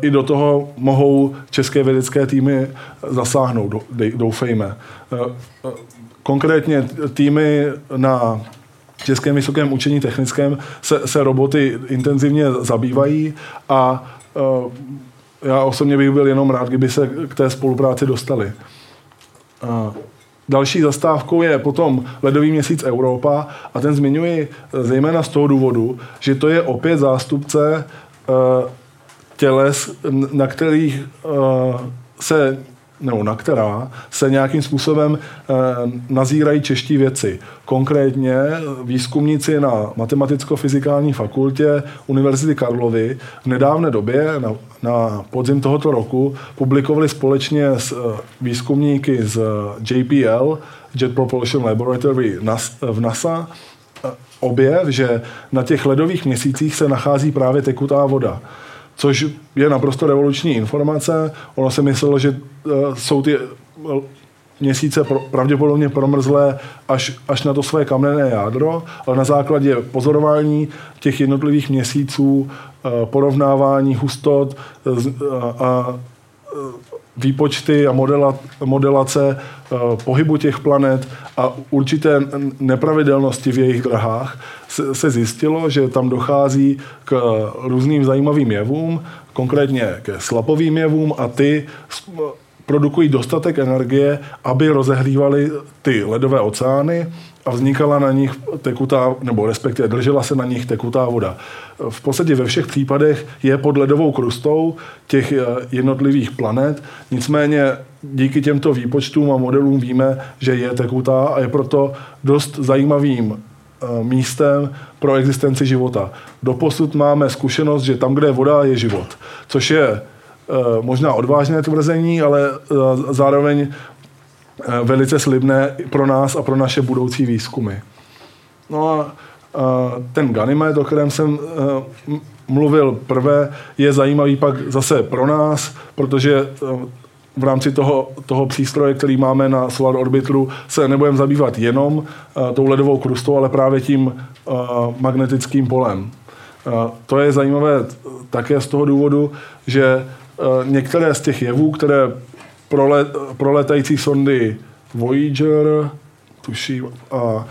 i do toho mohou české vědecké týmy zasáhnout, doufejme. Konkrétně týmy na Českém vysokém učení technickém se, se roboty intenzivně zabývají a uh, já osobně bych byl jenom rád, kdyby se k té spolupráci dostali. Uh, Další zastávkou je potom ledový měsíc Evropa a ten zmiňuji zejména z toho důvodu, že to je opět zástupce uh, těles, na kterých uh, se nebo na která se nějakým způsobem e, nazírají čeští věci. Konkrétně výzkumníci na Matematicko-fyzikální fakultě Univerzity Karlovy v nedávné době, na, na podzim tohoto roku, publikovali společně s e, výzkumníky z JPL, Jet Propulsion Laboratory v NASA, objev, že na těch ledových měsících se nachází právě tekutá voda což je naprosto revoluční informace. Ono se myslelo, že uh, jsou ty uh, měsíce pravděpodobně promrzlé až, až na to své kamenné jádro, ale na základě pozorování těch jednotlivých měsíců, uh, porovnávání hustot a výpočty a modela, modelace uh, pohybu těch planet a určité nepravidelnosti v jejich drahách se, se zjistilo, že tam dochází k různým zajímavým jevům, konkrétně ke slapovým jevům a ty produkují dostatek energie, aby rozehřívaly ty ledové oceány a vznikala na nich tekutá, nebo respektive držela se na nich tekutá voda. V podstatě ve všech případech je pod ledovou krustou těch eh, jednotlivých planet, nicméně díky těmto výpočtům a modelům víme, že je tekutá a je proto dost zajímavým eh, místem pro existenci života. Doposud máme zkušenost, že tam, kde je voda, je život, což je možná odvážné tvrzení, ale zároveň Eh, velice slibné pro nás a pro naše budoucí výzkumy. No a ten Ganymed, o kterém jsem eh, mluvil prvé, je zajímavý pak zase pro nás, protože eh, v rámci toho, toho přístroje, který máme na Solar Orbiteru, se nebudeme zabývat jenom uh, tou ledovou krustou, ale právě tím uh, magnetickým polem. Uh, to je zajímavé také z toho důvodu, že některé z těch jevů, které prole, proletající sondy Voyager, tuším, a, a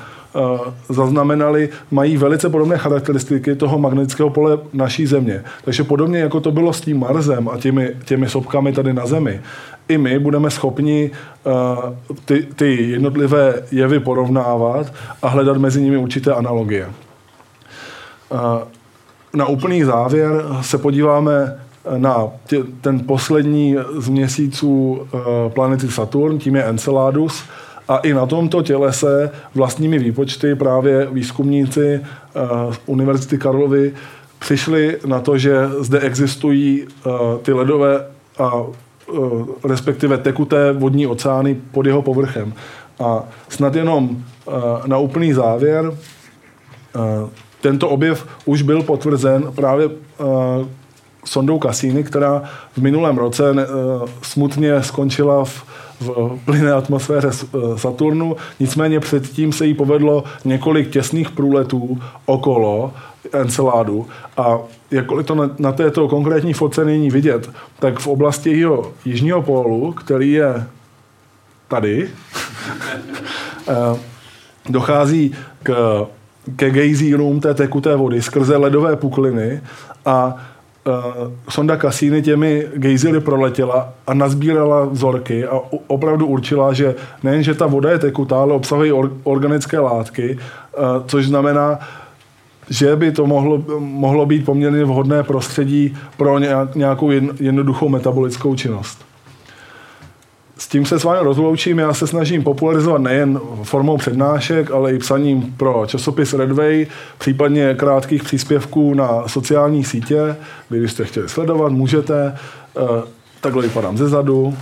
zaznamenali, mají velice podobné charakteristiky toho magnetického pole naší Země. Takže podobně jako to bylo s tím Marsem a těmi, těmi sopkami tady na Zemi, i my budeme schopni uh, ty, ty jednotlivé jevy porovnávat a hledat mezi nimi určité analogie. Uh, na úplný závěr se podíváme na tě, ten poslední z měsíců uh, planety Saturn, tím je Enceladus, a i na tomto tělese vlastními výpočty právě výzkumníci uh, Univerzity Karlovy přišli na to, že zde existují uh, ty ledové a respektive tekuté vodní oceány pod jeho povrchem. A snad jenom na úplný závěr, tento objev už byl potvrzen právě sondou Cassini, která v minulém roce smutně skončila v v plynné atmosféře Saturnu, nicméně předtím se jí povedlo několik těsných průletů okolo Enceládu. A jakkoliv to na, na této konkrétní fotce není vidět, tak v oblasti jeho jižního pólu, který je tady, eh, dochází k, ke gejzírům té tekuté vody skrze ledové pukliny a uh, sonda Cassini těmi gejzíry proletěla a nazbírala vzorky a opravdu určila, že nejen, že ta voda je tekutá, ale obsahuje or, organické látky, uh, což znamená, že by to mohlo, mohlo být poměrně vhodné prostředí pro nějakou jednoduchou metabolickou činnost. S tím se s vámi rozloučím. Já se snažím popularizovat nejen formou přednášek, ale i psaním pro časopis Redway, případně krátkých příspěvků na sociální sítě. Kdybyste chtěli sledovat, můžete. Eh, takhle vypadám ze zadu.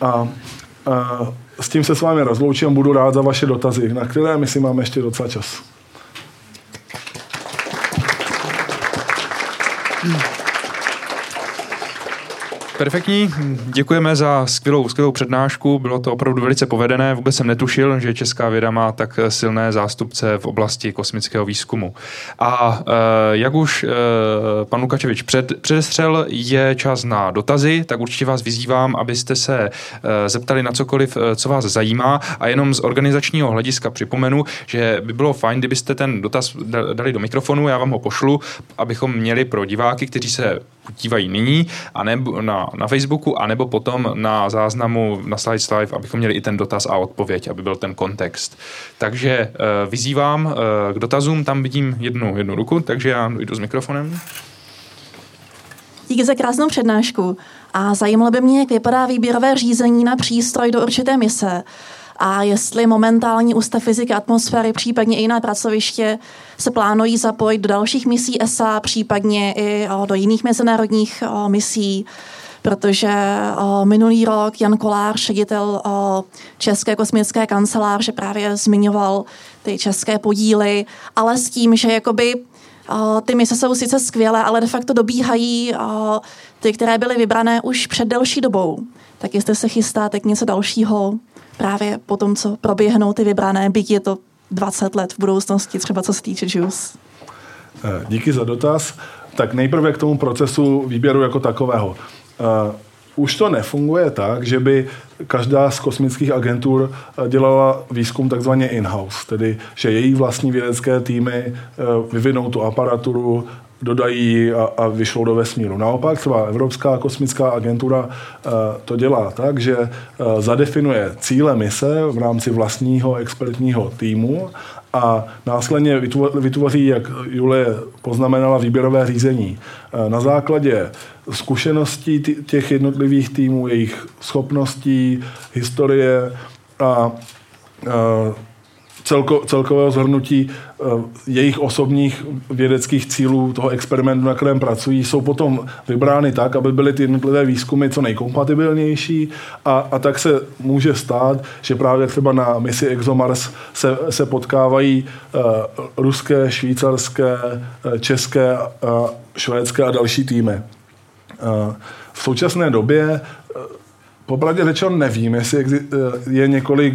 A, a s tím se s vámi rozloučím. Budu rád za vaše dotazy, na které my si máme ještě docela čas. Perfektní, děkujeme za skvělou, skvělou přednášku, bylo to opravdu velice povedené, vůbec jsem netušil, že česká věda má tak silné zástupce v oblasti kosmického výzkumu. A e, jak už e, pan Lukačevič před, předestřel, je čas na dotazy, tak určitě vás vyzývám, abyste se e, zeptali na cokoliv, co vás zajímá. A jenom z organizačního hlediska připomenu, že by bylo fajn, kdybyste ten dotaz dali do mikrofonu, já vám ho pošlu, abychom měli pro diváky, kteří se dívají nyní a nebo na, na Facebooku, anebo potom na záznamu na Slides Live, abychom měli i ten dotaz a odpověď, aby byl ten kontext. Takže uh, vyzývám uh, k dotazům, tam vidím jednu, jednu ruku, takže já jdu s mikrofonem. Díky za krásnou přednášku. A zajímalo by mě, jak vypadá výběrové řízení na přístroj do určité mise a jestli momentální Ústav fyziky atmosféry, případně i na pracoviště se plánují zapojit do dalších misí ESA, případně i do jiných mezinárodních misí protože o, minulý rok Jan Kolář, ředitel o, České kosmické kanceláře, právě zmiňoval ty české podíly, ale s tím, že jakoby o, ty mise jsou sice skvělé, ale de facto dobíhají ty, které byly vybrané už před delší dobou. Tak jestli se chystáte k něco dalšího, právě po tom, co proběhnou ty vybrané, byť je to 20 let v budoucnosti, třeba co se týče. Eh, díky za dotaz. Tak nejprve k tomu procesu výběru jako takového. Uh, už to nefunguje tak, že by každá z kosmických agentur eh, dělala výzkum takzvaně in-house, tedy že její vlastní vědecké týmy vyvinou tu aparaturu, dodají a, a vyšlou do vesmíru. Naopak třeba Evropská kosmická agentura to dělá tak, že zadefinuje cíle mise v rámci vlastního expertního týmu a následně vytvoří, jak Julie poznamenala, výběrové řízení. Uh, na základě zkušeností těch jednotlivých týmů, jejich schopností, historie a celko, celkového zhrnutí eh, jejich osobních vědeckých cílů toho experimentu, na kterém pracují, jsou potom vybrány tak, aby byly ty jednotlivé výzkumy co nejkompatibilnější a, a tak se může stát, že právě třeba na misi ExoMars se, se potkávají uh, ruské, švýcarské, uh, české, uh, švédské a další týmy. Uh, v současné době popravdě řečeno nevím, jestli je několik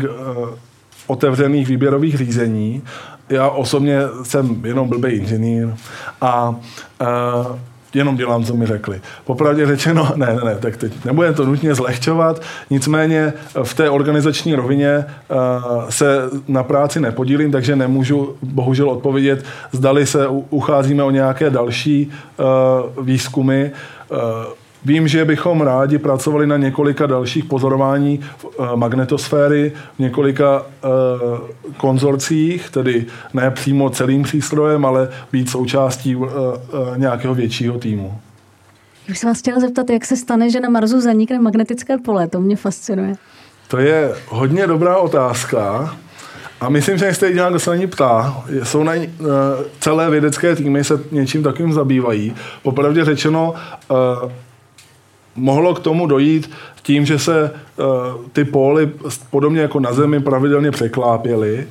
otevřených výběrových řízení. Já osobně jsem jenom blbý inženýr a uh, jenom dělám, co mi řekli. Popravdě řečeno, ne, ne, ne, tak teď nebudeme to nutně zlehčovat, nicméně v té organizační rovině uh, se na práci nepodílím, takže nemůžu bohužel odpovědět, zdali se ucházíme o nějaké další uh, výzkumy. Uh, Vím, že bychom rádi pracovali na několika dalších pozorování eh, magnetosféry, v několika uh, konzorcích, tedy ne přímo celým přístrojem, ale být součástí uh, nějakého většího týmu. Já bych se vás chtěla zeptat, jak se stane, že na Marsu zanikne magnetické pole, to mě fascinuje. To je hodně dobrá otázka. A myslím, že jste nějak se na ní ptá. Jsou na ní, celé vědecké týmy se něčím takovým zabývají. Popravdě řečeno, mohlo k tomu dojít tím, že se uh, ty póly podobně jako na Zemi pravidelně překlápěly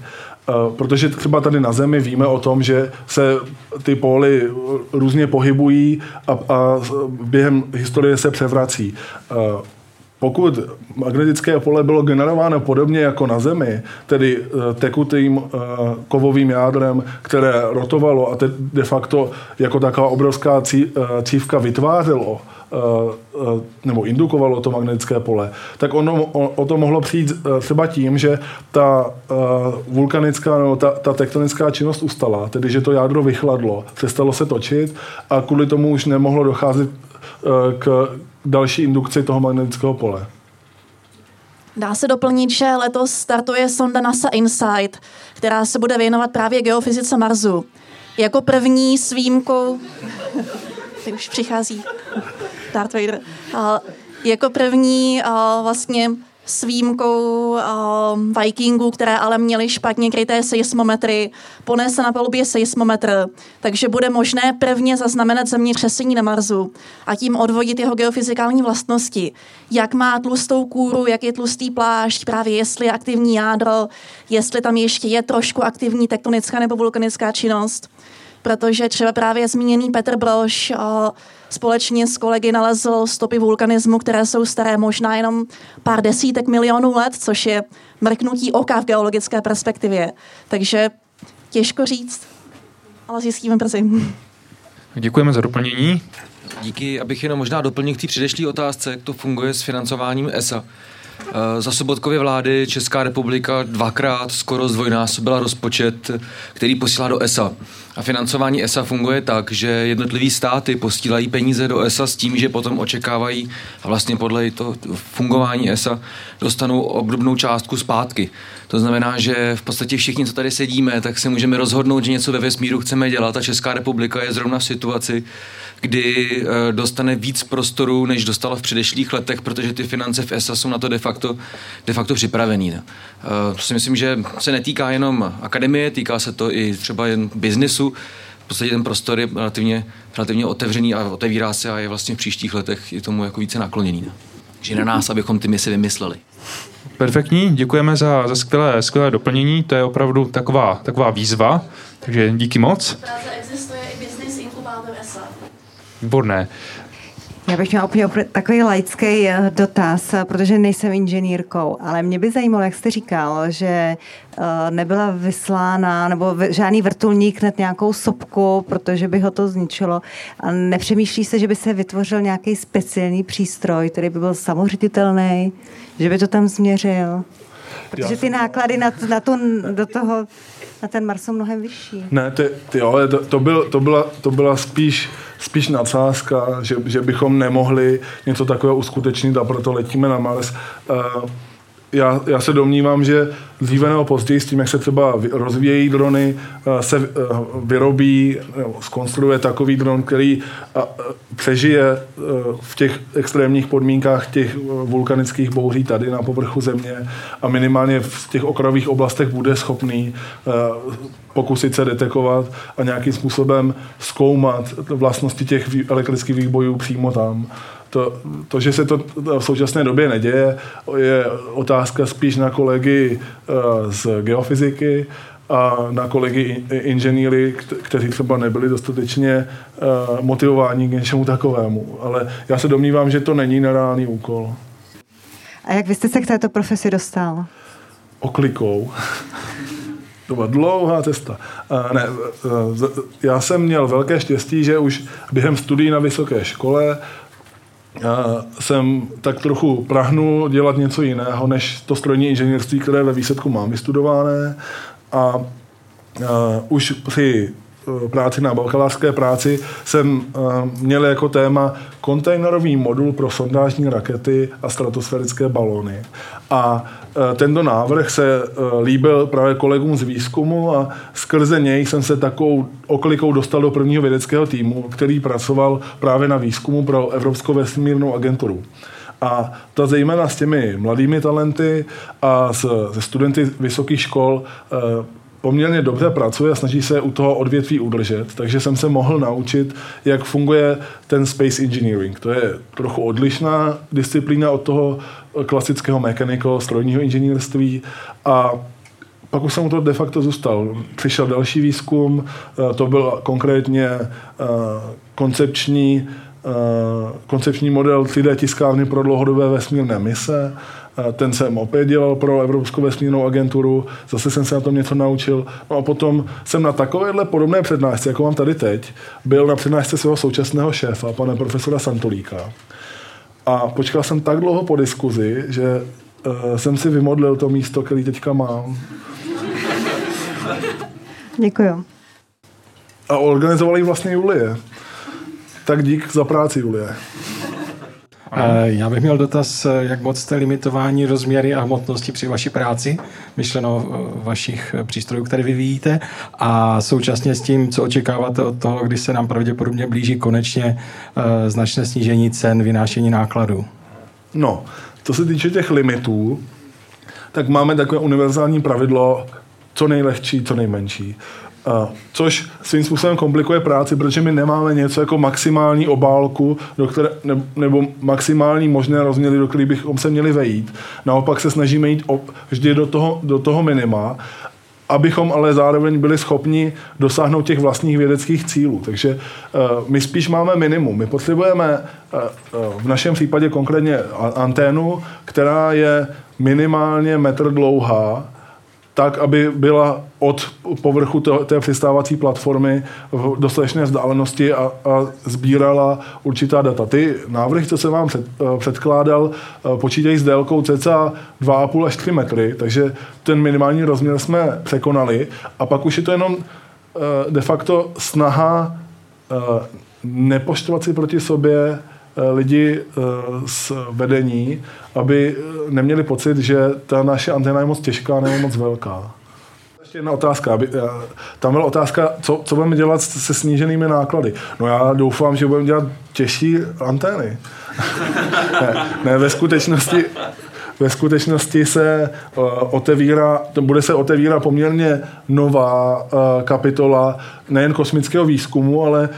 protože třeba tady na Zemi víme o tom, že se ty póly různě pohybují a, a během historie se převrací. Pokud magnetické pole bylo generováno podobně jako na Zemi, tedy eh, tekutým eh, kovovým jádrem, které rotovalo a de facto jako taková obrovská eh, cívka vytvářelo nebo indukovalo to magnetické pole, tak ono, o to mohlo přijít třeba tím, že ta vulkanická nebo ta, ta tektonická činnost ustala, tedy že to jádro vychladlo, přestalo se točit a kvůli tomu už nemohlo docházet k další indukci toho magnetického pole. Dá se doplnit, že letos startuje sonda NASA InSight, která se bude věnovat právě geofyzice Marsu. Jako první s výjimkou... Teď už přichází Darth Vader. Jako první vlastně s výjimkou uh, Vikingů, které ale měly špatně kryté seismometry, ponese na palubě seismometr, takže bude možné prvně zaznamenat zemětřesení na Marsu a tím odvodit jeho geofyzikální vlastnosti. Jak má tlustou kůru, jak je tlustý plášť, právě jestli je aktivní jádro, jestli tam ještě je trošku aktivní tektonická nebo vulkanická činnost protože třeba právě zmíněný Petr Broš společně s kolegy nalezl stopy vulkanismu, které jsou staré možná jenom pár desítek milionů let, což je mrknutí oka v geologické perspektivě. Takže těžko říct, ale zjistíme brzy. Děkujeme za doplnění. Díky, abych jenom možná doplnil k té předešlé otázce, jak to funguje s financováním ESA. Eh, za Sobotkově vlády Česká republika dvakrát skoro zdvojnásobila rozpočet, který posílá do ESA. A financování ESA funguje tak, že jednotlivé státy posílají peníze do ESA s tím, že potom očekávají a vlastně podle to fungování ESA dostanou obdobnou částku zpátky. To znamená, že v podstatě všichni, co tady sedíme, tak se můžeme rozhodnout, že něco ve vesmíru chceme dělat a Česká republika je zrovna v situaci, kdy eh, dostane víc prostoru, než dostala v předešlých letech, protože ty finance v ESA jsou na to de facto, de facto připravený. Eh, to si myslím, že se netýká jenom akademie, týká se to i třeba jen biznesu. V podstatě ten prostor je relativně, relativně otevřený a otevírá se a je vlastně v příštích letech je tomu jako více nakloněný. Že na nás, abychom ty misi vymysleli. Perfektní, děkujeme za, za skvělé, skvělé doplnění, to je opravdu taková, taková výzva, takže díky moc. existuje i business inkubátor ESA. Výborné. Já bych měla úplně takový laický eh, dotaz, eh, protože nejsem inženýrkou, ale mě by zajímalo, jak jste říkal, že eh, nebyla vyslána, nebo žádný vrtulník net nějakou sopku, protože by ho to zničilo. A nepřemýšlí se, že by se vytvořil nějaký speciální přístroj, který by byl samořititelný, že by to tam změřil? Protože ty náklady na, na to, do toho, na ten Mars jsou mnohem vyšší. Ne, ty, ty jo, to, to, byl, to, byla, to byla spíš spíš nadsázka, že, že bychom nemohli něco takového uskutečnit a proto letíme na Mars. Uh, já, já se domnívám, že dříve nebo později s tím, jak se třeba rozvíjejí drony, eh, se eh, vyrobí, skonstruuje takový dron, který přežije v těch extrémních podmínkách těch vulkanických bouří tady na povrchu země a minimálně v těch okrajových oblastech bude schopný pokusit se detekovat a nějakým způsobem zkoumat vlastnosti těch elektrických výbojů přímo tam. To, to, že se to v současné době neděje, je otázka spíš na kolegy eh, z geofyziky a na kolegy inženýry, kteří třeba nebyli dostatečně eh, motivováni k něčemu takovému. Ale já se domnívám, že to není nereálný úkol. A jak vy jste se k této profesi dostal? Oklikou. To byla dlouhá cesta. Uh, ne, já jsem měl velké štěstí, že už během studií na vysoké škole jsem tak trochu prahnul dělat něco jiného, než to strojní inženýrství, které ve výsledku mám vystudované. A už při Eh, práci na bakalářské práci jsem eh, měl jako téma kontejnerový modul pro sondážní rakety a stratosférické balóny. A tento návrh se líbil právě kolegům z výzkumu a skrze něj jsem se takovou oklikou dostal do prvního vědeckého týmu, který pracoval právě na výzkumu pro Evropskou vesmírnou agenturu. A to zejména s těmi mladými talenty a se studenty vysokých škol poměrně dobře pracuje a snaží se u toho odvětví udržet, takže jsem se mohl naučit, jak funguje ten space engineering. To je trochu odlišná disciplína od toho klasického mechanical, strojního inženýrství a pak už jsem u toho de facto zůstal. Přišel další výzkum, eh, to byl konkrétně eh, koncepční, koncepční model 3D tiskárny pro dlouhodobé vesmírné mise. Ten jsem opět dělal pro Evropskou vesmírnou agenturu, zase jsem se na tom něco naučil. No a potom jsem na takovéhle podobné přednášce, jako mám tady teď, byl na přednášce svého současného šéfa, pana profesora Santolíka. A počkal jsem tak dlouho po diskuzi, že uh, jsem si vymodlil to místo, které teďka mám. Děkuji. A organizovali vlastně Julie. Tak dík za práci, Julie. Já bych měl dotaz, jak moc jste limitování rozměry a hmotnosti při vaší práci, myšleno vašich přístrojů, které vyvíjíte, a současně s tím, co očekáváte od toho, kdy se nám pravděpodobně blíží konečně eh, značné snížení cen, vynášení nákladů. No, co se týče těch limitů, tak máme takové univerzální pravidlo, co nejlehčí, co nejmenší. Což svým způsobem komplikuje práci, protože my nemáme něco jako maximální obálku, do které, ne, nebo maximální možné rozměry, do kterých bychom se měli vejít. Naopak se snažíme jít vždy do toho, do toho minima, abychom ale zároveň byli schopni dosáhnout těch vlastních vědeckých cílů. Takže uh, my spíš máme minimum. My potřebujeme uh, uh, v našem případě konkrétně anténu, která je minimálně metr dlouhá, tak, aby byla od povrchu té přistávací platformy v dostatečné vzdálenosti a, a sbírala určitá data. Ty návrhy, co jsem vám před, eh, předkládal, eh, počítají s délkou cca 2,5 až 3 metry, takže ten minimální rozměr jsme překonali a pak už je to jenom eh, de facto snaha nepoštovat si proti sobě lidi z vedení, aby eh, neměli pocit, že ta naše antena je moc těžká nebo moc velká. Ještě jedna otázka. Aby, tam byla otázka, co, co budeme dělat se sníženými náklady. No já doufám, že budeme dělat těžší antény. ne, ne, ve skutečnosti ve skutečnosti se uh, otevírá, bude se otevírat poměrně nová uh, kapitola nejen kosmického výzkumu, ale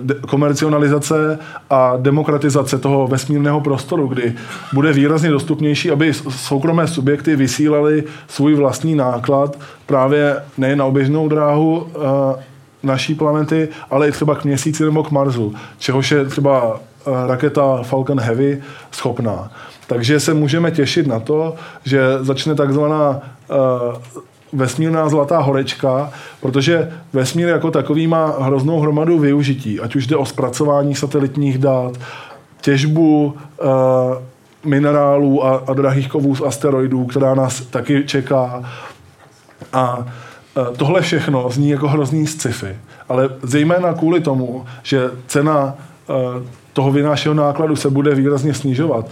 de- komercionalizace a demokratizace toho vesmírného prostoru, kdy bude výrazně dostupnější, aby soukromé subjekty vysílali svůj vlastní náklad právě nejen na oběžnou dráhu naší planety, ale i třeba k měsíci nebo k Marsu, čehož je třeba raketa Falcon Heavy schopná. Takže se můžeme těšit na to, že začne takzvaná uh, vesmírná zlatá horečka, protože vesmír jako takový má hroznou hromadu využití, ať už jde o zpracování satelitních dat, těžbu uh, minerálů a, a drahých kovů z asteroidů, která nás taky čeká. A tohle všechno zní jako hrozný sci-fi, ale zejména kvůli tomu, že cena toho vynášeho nákladu se bude výrazně snižovat,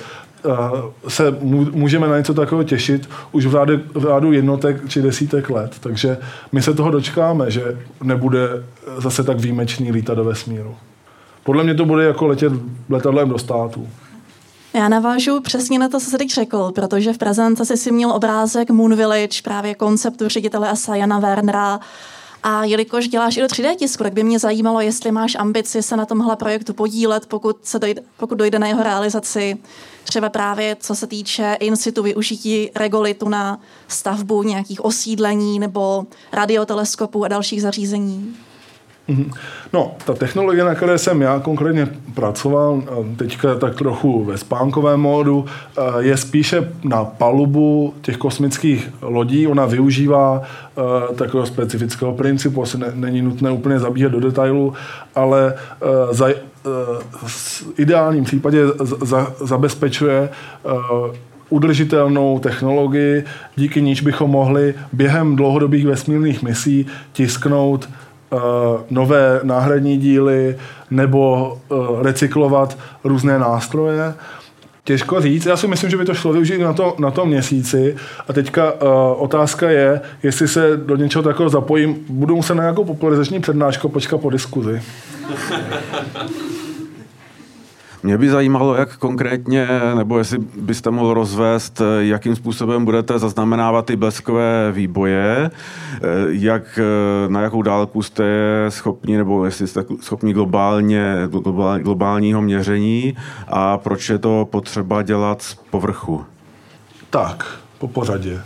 se můžeme na něco takového těšit už v řádu, v řádu jednotek či desítek let. Takže my se toho dočkáme, že nebude zase tak výjimečný lítat do vesmíru. Podle mě to bude jako letět letadlem do státu. Já navážu přesně na to, co jsi teď řekl, protože v prezentaci si měl obrázek Moon Village, právě konceptu ředitele ASA Jana Wernera, a jelikož děláš i do 3D tisku, tak by mě zajímalo, jestli máš ambici se na tomhle projektu podílet, pokud, se dojde, pokud dojde na jeho realizaci, třeba právě co se týče in situ využití regolitu na stavbu nějakých osídlení nebo radioteleskopů a dalších zařízení. Mhm. No, ta technologie, na které jsem já konkrétně pracoval, teďka tak trochu ve spánkovém módu, je spíše na palubu těch kosmických lodí. Ona využívá takového specifického principu, asi není nutné úplně zabíhat do detailu, ale za, v ideálním případě za, zabezpečuje udržitelnou technologii, díky níž bychom mohli během dlouhodobých vesmírných misí tisknout uh, nové náhradní díly nebo uh, recyklovat různé nástroje. Těžko říct. Já si myslím, že by to šlo využít na, to, na tom měsíci. A teďka uh, otázka je, jestli se do něčeho takového zapojím. Budu muset na nějakou popularizační přednášku počkat po diskuzi. Mě by zajímalo, jak konkrétně, nebo jestli byste mohl rozvést, jakým způsobem budete zaznamenávat ty bleskové výboje, jak, na jakou dálku jste schopni, nebo jestli jste schopni globálně, globálního měření a proč je to potřeba dělat z povrchu? Tak, po pořadě.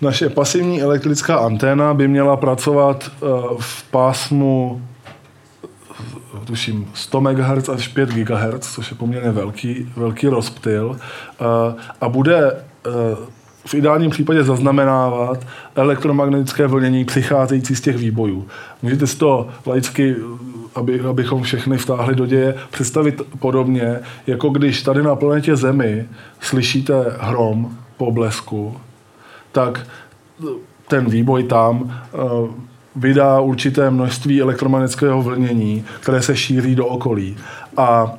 naše pasivní elektrická anténa by měla pracovat eh, v pásmu tuším 100 MHz až 5 GHz, což je poměrně velký, velký rozptyl eh, a bude eh, v ideálním případě zaznamenávat elektromagnetické vlnění přicházející z těch výbojů. Můžete si to laicky, aby, abychom všechny vtáhli do děje, představit podobně, jako když tady na planetě Zemi slyšíte hrom po blesku, tak ten výboj tam uh, vydá určité množství elektromagnetického vlnění, které se šíří do okolí. A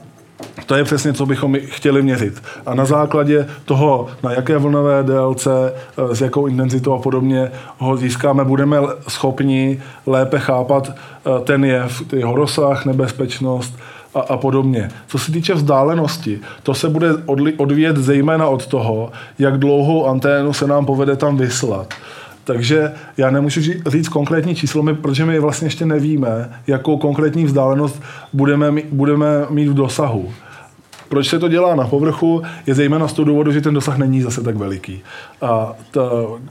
to je přesně, co bychom chtěli měřit. A na základě toho, na jaké vlnové délce, eh, s jakou intenzitou a podobně ho získáme, budeme schopni lépe chápat eh, ten jev, jeho rozsah, nebezpečnost a, a podobně. Co se týče vzdálenosti, to se bude odvíjet zejména od toho, jak dlouhou anténu se nám povede tam vyslat. Takže já nemůžu říct konkrétní číslo, protože my vlastně ještě nevíme, jakou konkrétní vzdálenost budeme, budeme mít v dosahu. Proč se to dělá na povrchu, je zejména z toho důvodu, že ten dosah není zase tak veliký. A ta,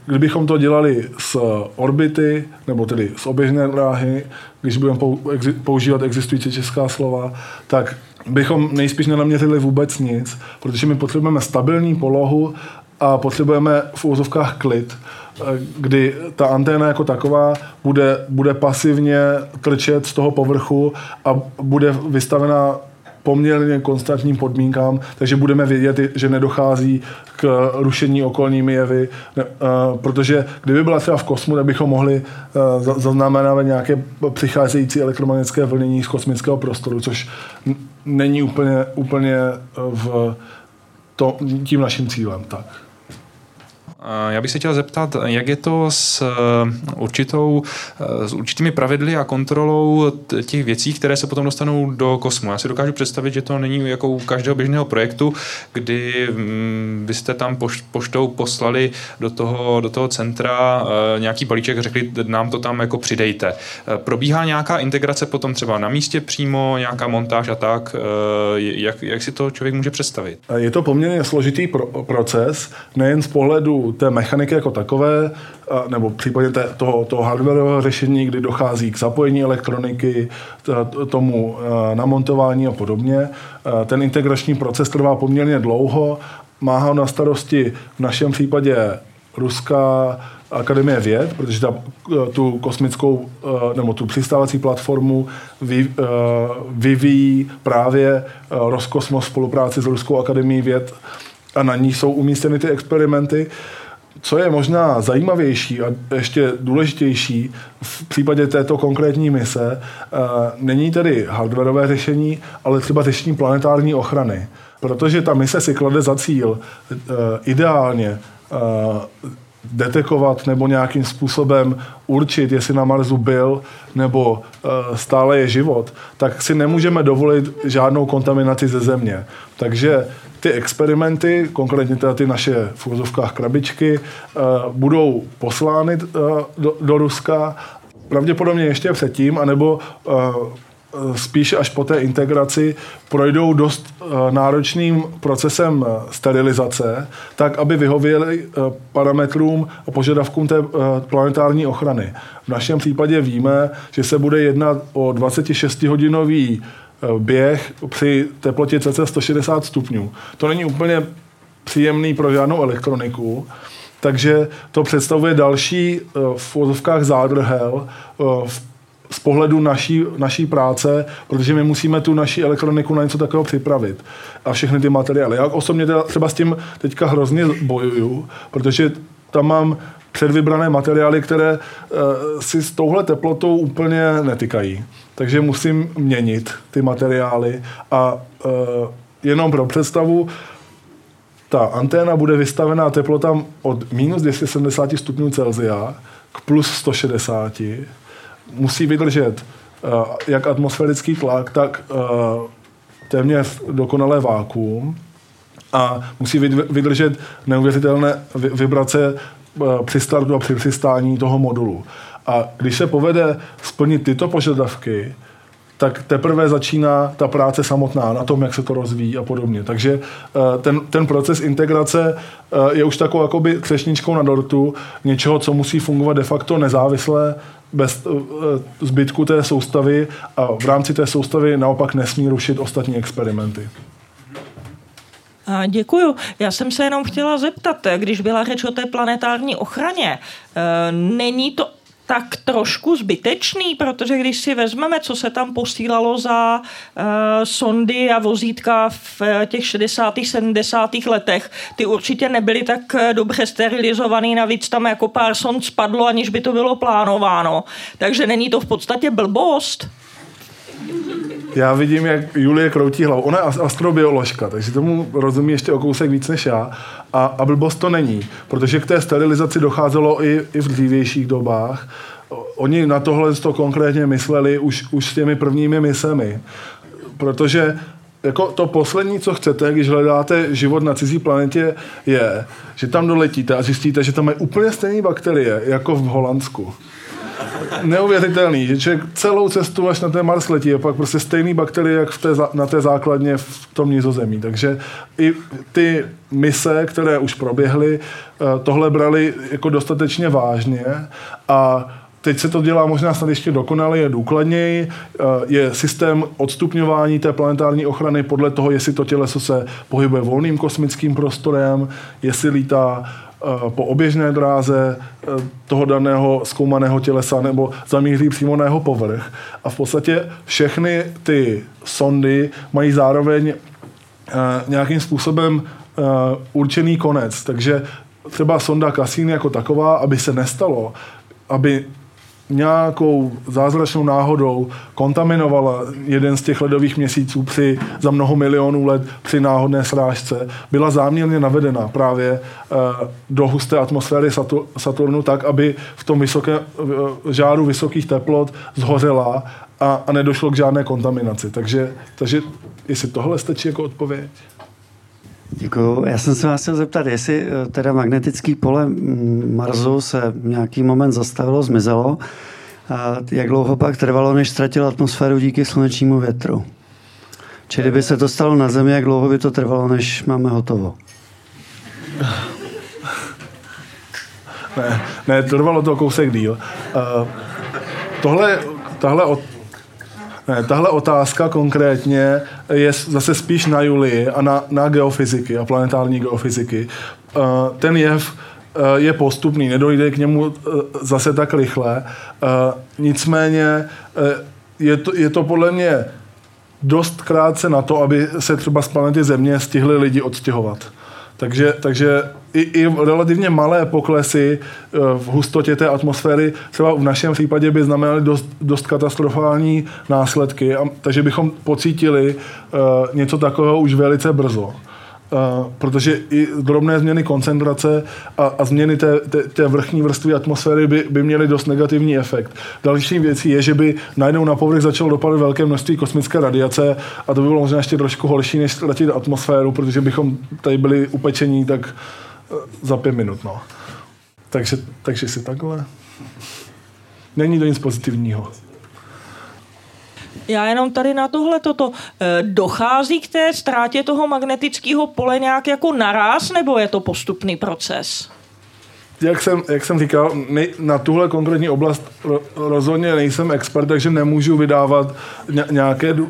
kdybychom to dělali z orbity, nebo tedy z oběžné dráhy, když budeme používat existující česká slova, tak bychom nejspíš nenaměřili vůbec nic, protože my potřebujeme stabilní polohu a potřebujeme v úzovkách klid, kdy ta anténa jako taková bude, bude pasivně trčet z toho povrchu a bude vystavena poměrně konstantním podmínkám, takže budeme vědět, že nedochází k rušení okolními jevy, ne, uh, protože kdyby byla třeba v kosmu, tak bychom mohli uh, zaznamenávat nějaké přicházející elektromagnetické vlnění z kosmického prostoru, což není úplně, úplně v to, tím naším cílem. Tak. Já bych se chtěl zeptat, jak je to s eh, určitou, eh, s určitými pravidly a kontrolou těch věcí, které se potom dostanou do kosmu. Já si dokážu představit, že to není jako u každého běžného projektu, kdy mm, byste tam poštou poslali do toho, do toho centra eh, nějaký balíček a řekli, nám to tam jako přidejte. Probíhá nějaká integrace potom třeba na místě přímo, nějaká montáž a tak? Jak, jak si to člověk může představit? Je to poměrně složitý pro, proces, nejen z pohledu té mechaniky jako takové, nebo v případě té, toho, toho hardwareového řešení, kdy dochází k zapojení elektroniky, tomu namontování a podobně. Ten integrační proces trvá poměrně dlouho, má ho na starosti v našem případě Ruská akademie věd, protože ta, tu kosmickou nebo tu přistávací platformu vy, vyvíjí právě Roskosmos v spolupráci s Ruskou akademií věd a na ní jsou umístěny ty experimenty. Co je možná zajímavější a ještě důležitější v případě této konkrétní mise, eh, není tedy hardwareové řešení, ale třeba řešení planetární ochrany. Protože ta mise si klade za cíl eh, ideálně eh, detekovat nebo nějakým způsobem určit, jestli na Marsu byl nebo stále je život, tak si nemůžeme dovolit žádnou kontaminaci ze Země. Takže ty experimenty, konkrétně teda ty naše v úzovkách krabičky, eh, budou poslány eh, do, do Ruska. Pravděpodobně ještě předtím, anebo eh, spíše až po té integraci projdou dost náročným procesem sterilizace, tak aby vyhověly parametrům a požadavkům té planetární ochrany. V našem případě víme, že se bude jednat o 26-hodinový Eh, běh při teplotě cca 160 stupňů. To není úplně příjemný pro žádnou elektroniku, takže to představuje další eh, v vozovkách zádrhel eh, z pohledu naší, naší práce, protože my musíme tu naší elektroniku na něco takového připravit a všechny ty materiály. Já osobně teda třeba s tím teďka hrozně bojuju, protože tam mám předvybrané materiály, které si s touhle teplotou úplně netykají takže musím měnit ty materiály a e, jenom pro představu, ta anténa bude vystavená teplotám od minus 270 stupňů Celsia k plus 160. Musí vydržet e, jak atmosférický tlak, tak e, téměř dokonalé vákuum a musí vydržet neuvěřitelné vibrace e, při startu a při přistání toho modulu. A když se povede splnit tyto požadavky, tak teprve začíná ta práce samotná na tom, jak se to rozvíjí a podobně. Takže eh, ten, ten proces integrace eh, je už takovou jakoby křešničkou na dortu něčeho, co musí fungovat de facto nezávisle bez zbytku té soustavy a v rámci té soustavy naopak nesmí rušit ostatní experimenty. Děkuju. Já jsem se jenom chtěla zeptat, když byla řeč o té planetární ochraně, není to tak trošku zbytečný, protože když si vezmeme, co se tam posílalo za uh, sondy a vozítka v uh, těch 60. 70. letech, ty určitě nebyly tak uh, dobře sterilizovaný, navíc tam jako pár sond spadlo, aniž by to bylo plánováno. Takže není to v podstatě blbost? Já vidím, jak Julie kroutí hlavu. Ona je astrobioložka, takže tomu rozumí ještě o kousek víc než já. A, a blbost to není, protože k té sterilizaci docházelo i, i v dřívějších dobách. Oni na tohle to konkrétně mysleli už, už s těmi prvními misemi. Protože jako to poslední, co chcete, když hledáte život na cizí planetě, je, že tam doletíte a zjistíte, že tam mají úplně stejné bakterie, jako v Holandsku neuvěřitelný, že člověk celou cestu až na ten Mars letí a pak prostě stejný bakterie, jak v té, na té základně v tom nizozemí. Takže i ty mise, které už proběhly, eh, tohle brali jako dostatečně vážně a Teď se to dělá možná snad ještě dokonale, důkladněji. Eh, je systém odstupňování té planetární ochrany podle toho, jestli to těleso se pohybuje volným kosmickým prostorem, jestli lítá po oběžné dráze eh, toho daného zkoumaného tělesa nebo zamíří přímo na jeho povrch. A v podstatě všechny ty sondy mají zároveň eh, nějakým způsobem určený konec. Takže třeba sonda Cassini jako taková, aby se nestalo, aby nějakou zázračnou náhodou kontaminovala jeden z těch ledových měsíců při, za mnoho milionů let při náhodné srážce, byla záměrně navedena právě uh, do husté atmosféry Saturnu tak, aby v tom vysoké, uh, žáru vysokých teplot zhořela a, a nedošlo k žádné kontaminaci. Takže, takže jestli tohle stačí jako odpověď? Děkuji. Já jsem se vás chtěl zeptat, jestli eh, teda magnetický pole Marsu se nějaký moment zastavilo, zmizelo, a jak dlouho pak trvalo, než ztratil atmosféru díky slunečnímu větru? Čili kdyby se to stalo na Zemi, jak dlouho by to trvalo, než máme hotovo? Ne, ne trvalo to kousek díl. Uh, tohle, tahle od, ne, tahle otázka konkrétně je zase spíš na Julii a na, na geofyziky a planetární geofyziky. Uh, ten jev uh, je postupný, nedojde k němu zase tak rychle. Nicméně je to, je to podle mě dost krátce na to, aby se třeba z planety Země stihli lidi odstěhovat. Takže, takže i, i relativně malé poklesy eh, v hustotě té atmosféry třeba v našem případě by znamenaly dost, dost katastrofální následky, a, takže bychom pocítili uh, něco takového už velice brzo. Uh, protože i drobné změny koncentrace a, a změny té, té, té vrchní vrstvy atmosféry by, by měly dost negativní efekt. Další věcí je, že by najednou na povrch začalo dopadat velké množství kosmické radiace a to by bylo možná ještě trošku horší, než ztratit atmosféru, protože bychom tady byli upečení tak uh, za pět minut. No. Takže, takže si takhle. Není to nic pozitivního. Já jenom tady na tohle toto. E, dochází k té ztrátě toho magnetického pole nějak jako naraz, nebo je to postupný proces? Jak jsem, jak jsem říkal, nej, na tuhle konkrétní oblast ro, rozhodně nejsem expert, takže nemůžu vydávat nějaké d,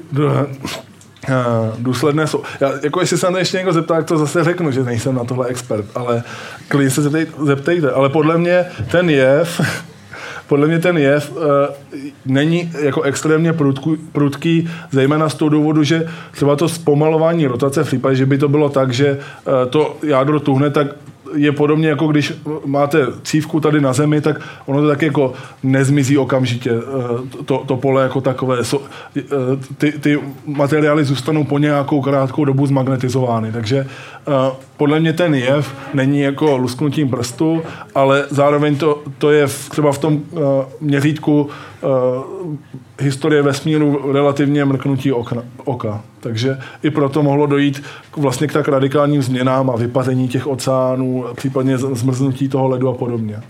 důsledné jsou. Já, jako jestli se na to ještě někdo zeptá, tak to zase řeknu, že nejsem na tohle expert, ale klidně se zeptejte, zeptejte. Ale podle mě ten jev podle mě ten jev uh, není jako extrémně prudký, prudký, zejména z toho důvodu, že třeba to zpomalování rotace v že by to bylo tak, že uh, to jádro tuhne, tak je podobně jako když máte cívku tady na zemi, tak ono to tak jako nezmizí okamžitě, eh, to, to pole jako takové. Eh, ty, ty materiály zůstanou po nějakou krátkou dobu zmagnetizovány, takže eh, podle mě ten jev není jako lusknutím prstu, ale zároveň to, to je v, třeba v tom měřítku historie vesmíru relativně mrknutí oka, oka. Takže i proto mohlo dojít k, vlastně k tak radikálním změnám a vypaření těch oceánů, případně zmrznutí toho ledu a podobně.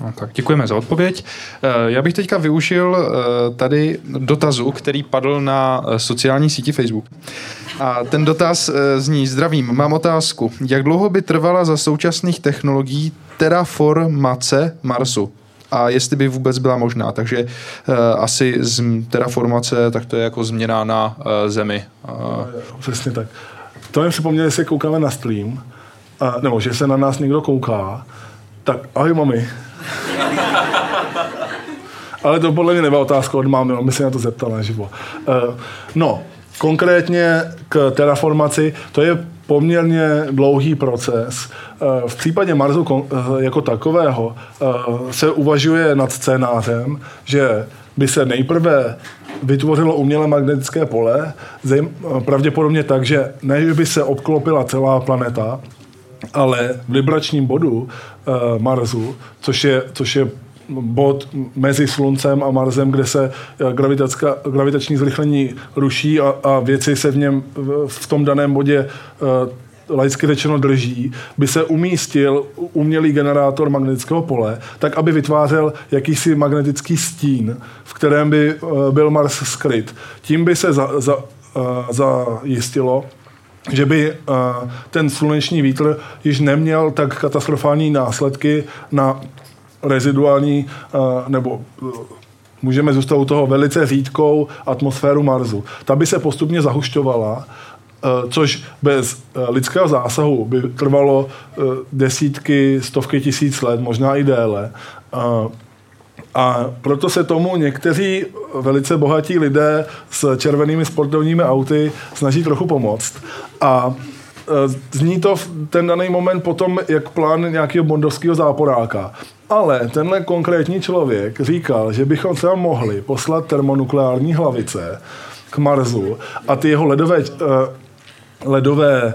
No, tak děkujeme za odpověď. Eh, já bych teďka využil eh, tady dotazu, který padl na eh, sociální síti Facebook. A ten dotaz zní, zdravím, mám otázku. Jak dlouho by trvala za současných technologií terraformace Marsu? A jestli by vůbec byla možná. Takže uh, asi z terraformace, tak to je jako změna na uh, Zemi. Uh. Přesně tak. To mi připomněl, jestli koukáme na stream, uh, nebo že se na nás někdo kouká, tak ahoj mami. Ale to podle mě nebyla otázka od mámy, by se na to zeptal naživo. Uh, no, konkrétně k terraformaci, to je poměrně dlouhý proces. Eh, v případě Marsu eh, jako takového se uvažuje nad scénářem, že by se nejprve vytvořilo umělé magnetické pole, pravděpodobně tak, že ne, by se obklopila celá planeta, ale v vibračním bodu Marsu, což je, což je bod mezi Sluncem a Marsem, kde se eh, gravitační zrychlení ruší a, a věci se v něm v, tom daném bodě uh, laicky řečeno drží, by se umístil umělý generátor magnetického pole, tak aby vytvářel jakýsi magnetický stín, v kterém by uh, byl Mars skryt. Tím by se za, za, zajistilo, že by ten sluneční vítr již neměl tak katastrofální následky na reziduální uh, nebo uh, můžeme zůstat u toho velice řídkou atmosféru Marsu. Ta by se postupně zahušťovala, což bez lidského zásahu by trvalo desítky, stovky tisíc let, možná i déle. A proto se tomu někteří velice bohatí lidé s červenými sportovními auty snaží trochu pomoct. A zní to v ten daný moment potom jak plán nějakého bondovského záporáka. Ale tenhle konkrétní člověk říkal, že bychom třeba mohli poslat termonukleární hlavice k Marsu a ty jeho ledové, e, ledové e,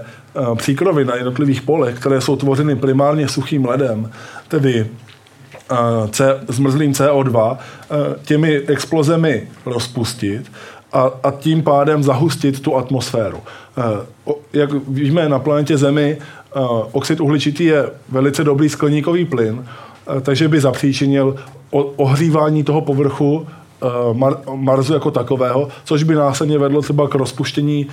příkrovy na jednotlivých polech, které jsou tvořeny primárně suchým ledem, tedy C, zmrzlým CO2 těmi explozemi rozpustit a, a tím pádem zahustit tu atmosféru. Jak víme, na planetě Zemi oxid uhličitý je velice dobrý skleníkový plyn, takže by zapříčinil ohřívání toho povrchu Mar- Marsu jako takového, což by následně vedlo třeba k rozpuštění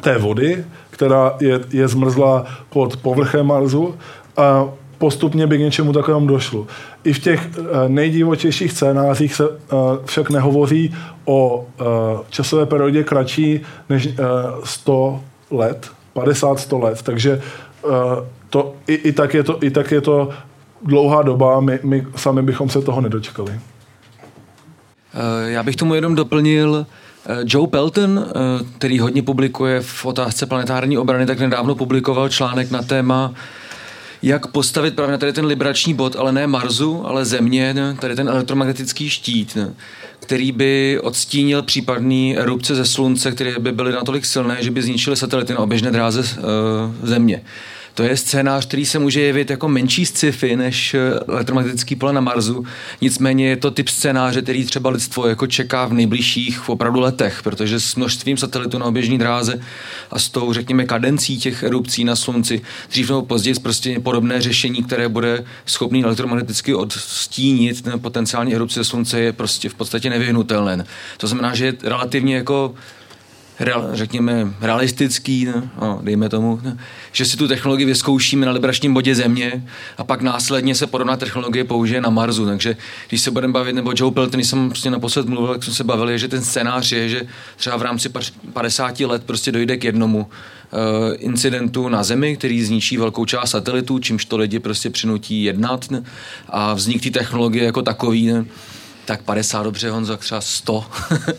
té vody, která je, je zmrzla pod povrchem Marsu. A postupně by k něčemu takovému došlo. I v těch eh, nejdivočejších scénářích se eh, však nehovoří o eh, časové periodě kratší než 100 let, 50-100 let, takže to, i, i, tak je to, i tak je to dlouhá doba, my, my sami bychom se toho nedočkali. Já bych tomu jenom doplnil, Joe Pelton, který hodně publikuje v otázce planetární obrany, tak nedávno publikoval článek na téma jak postavit právě na tady ten librační bod, ale ne Marsu, ale Země, ne? tady ten elektromagnetický štít, ne? který by odstínil případný erupce ze Slunce, které by byly natolik silné, že by zničily satelity na oběžné dráze uh, Země. To je scénář, který se může jevit jako menší sci-fi než eh, elektromagnetický pole na Marsu. Nicméně je to typ scénáře, který třeba lidstvo jako čeká v nejbližších opravdu letech, protože s množstvím satelitů na oběžní dráze a s tou, řekněme, kadencí těch erupcí na Slunci, dřív nebo později prostě podobné řešení, které bude schopný elektromagneticky odstínit potenciální erupce Slunce, je prostě v podstatě nevyhnutelné. To znamená, že je relativně jako real, řekněme, realistický, ne? no, dejme tomu, ne? že si tu technologii vyzkoušíme na libračním bodě Země a pak následně se podobná technologie použije na Marsu. Takže když se budeme bavit, nebo Joe Pelton, jsem prostě naposled mluvil, jak jsme se bavili, že ten scénář je, že třeba v rámci 50 let prostě dojde k jednomu uh, incidentu na Zemi, který zničí velkou část satelitů, čímž to lidi prostě přinutí jednat ne? a vznik té technologie jako takový. Ne? Tak 50 dobře, Honzo, třeba 100.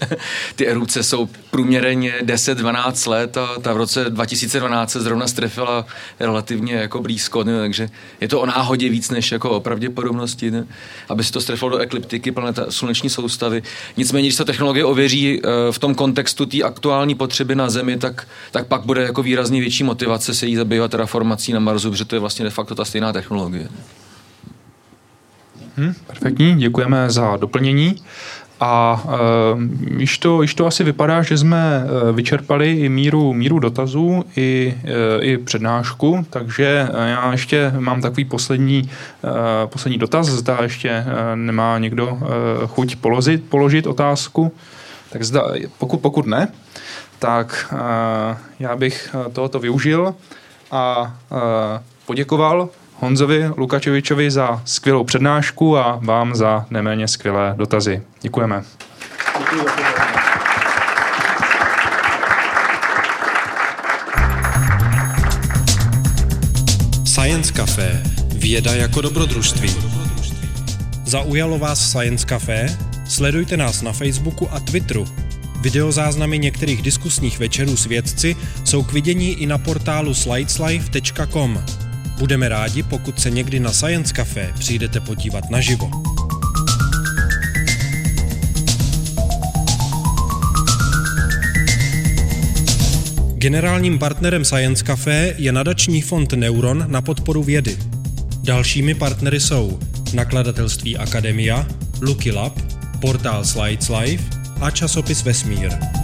Ty erupce jsou průměrně 10-12 let a ta v roce 2012 se zrovna strefila relativně jako blízko, ne? takže je to o náhodě víc než jako o pravděpodobnosti, ne? aby se to strefilo do ekliptiky planeta, sluneční soustavy. Nicméně, když se technologie ověří eh, v tom kontextu té aktuální potřeby na Zemi, tak, tak pak bude jako výrazně větší motivace se jí zabývat terraformací na Marsu, protože to je vlastně de facto ta stejná technologie. Hmm, perfektní, děkujeme za doplnění. A uh, již, to, již to asi vypadá, že jsme uh, vyčerpali i míru, míru dotazů, i, uh, i přednášku, takže já ještě mám takový poslední, uh, poslední dotaz, zda ještě uh, nemá někdo uh, chuť položit, položit otázku. Tak zda, pokud, pokud ne, tak uh, já bych tohoto využil a uh, poděkoval Honzovi Lukačevičovi za skvělou přednášku a vám za neméně skvělé dotazy. Děkujeme. Science Café. Věda jako dobrodružství. Zaujalo vás Science Café? Sledujte nás na Facebooku a Twitteru. Videozáznamy některých diskusních večerů s vědci jsou k vidění i na portálu slideslife.com. Budeme rádi, pokud se někdy na Science Café přijdete podívat naživo. Generálním partnerem Science Café je nadační fond Neuron na podporu vědy. Dalšími partnery jsou nakladatelství Akademia, Lucky Lab, portál Slides Life a časopis Vesmír.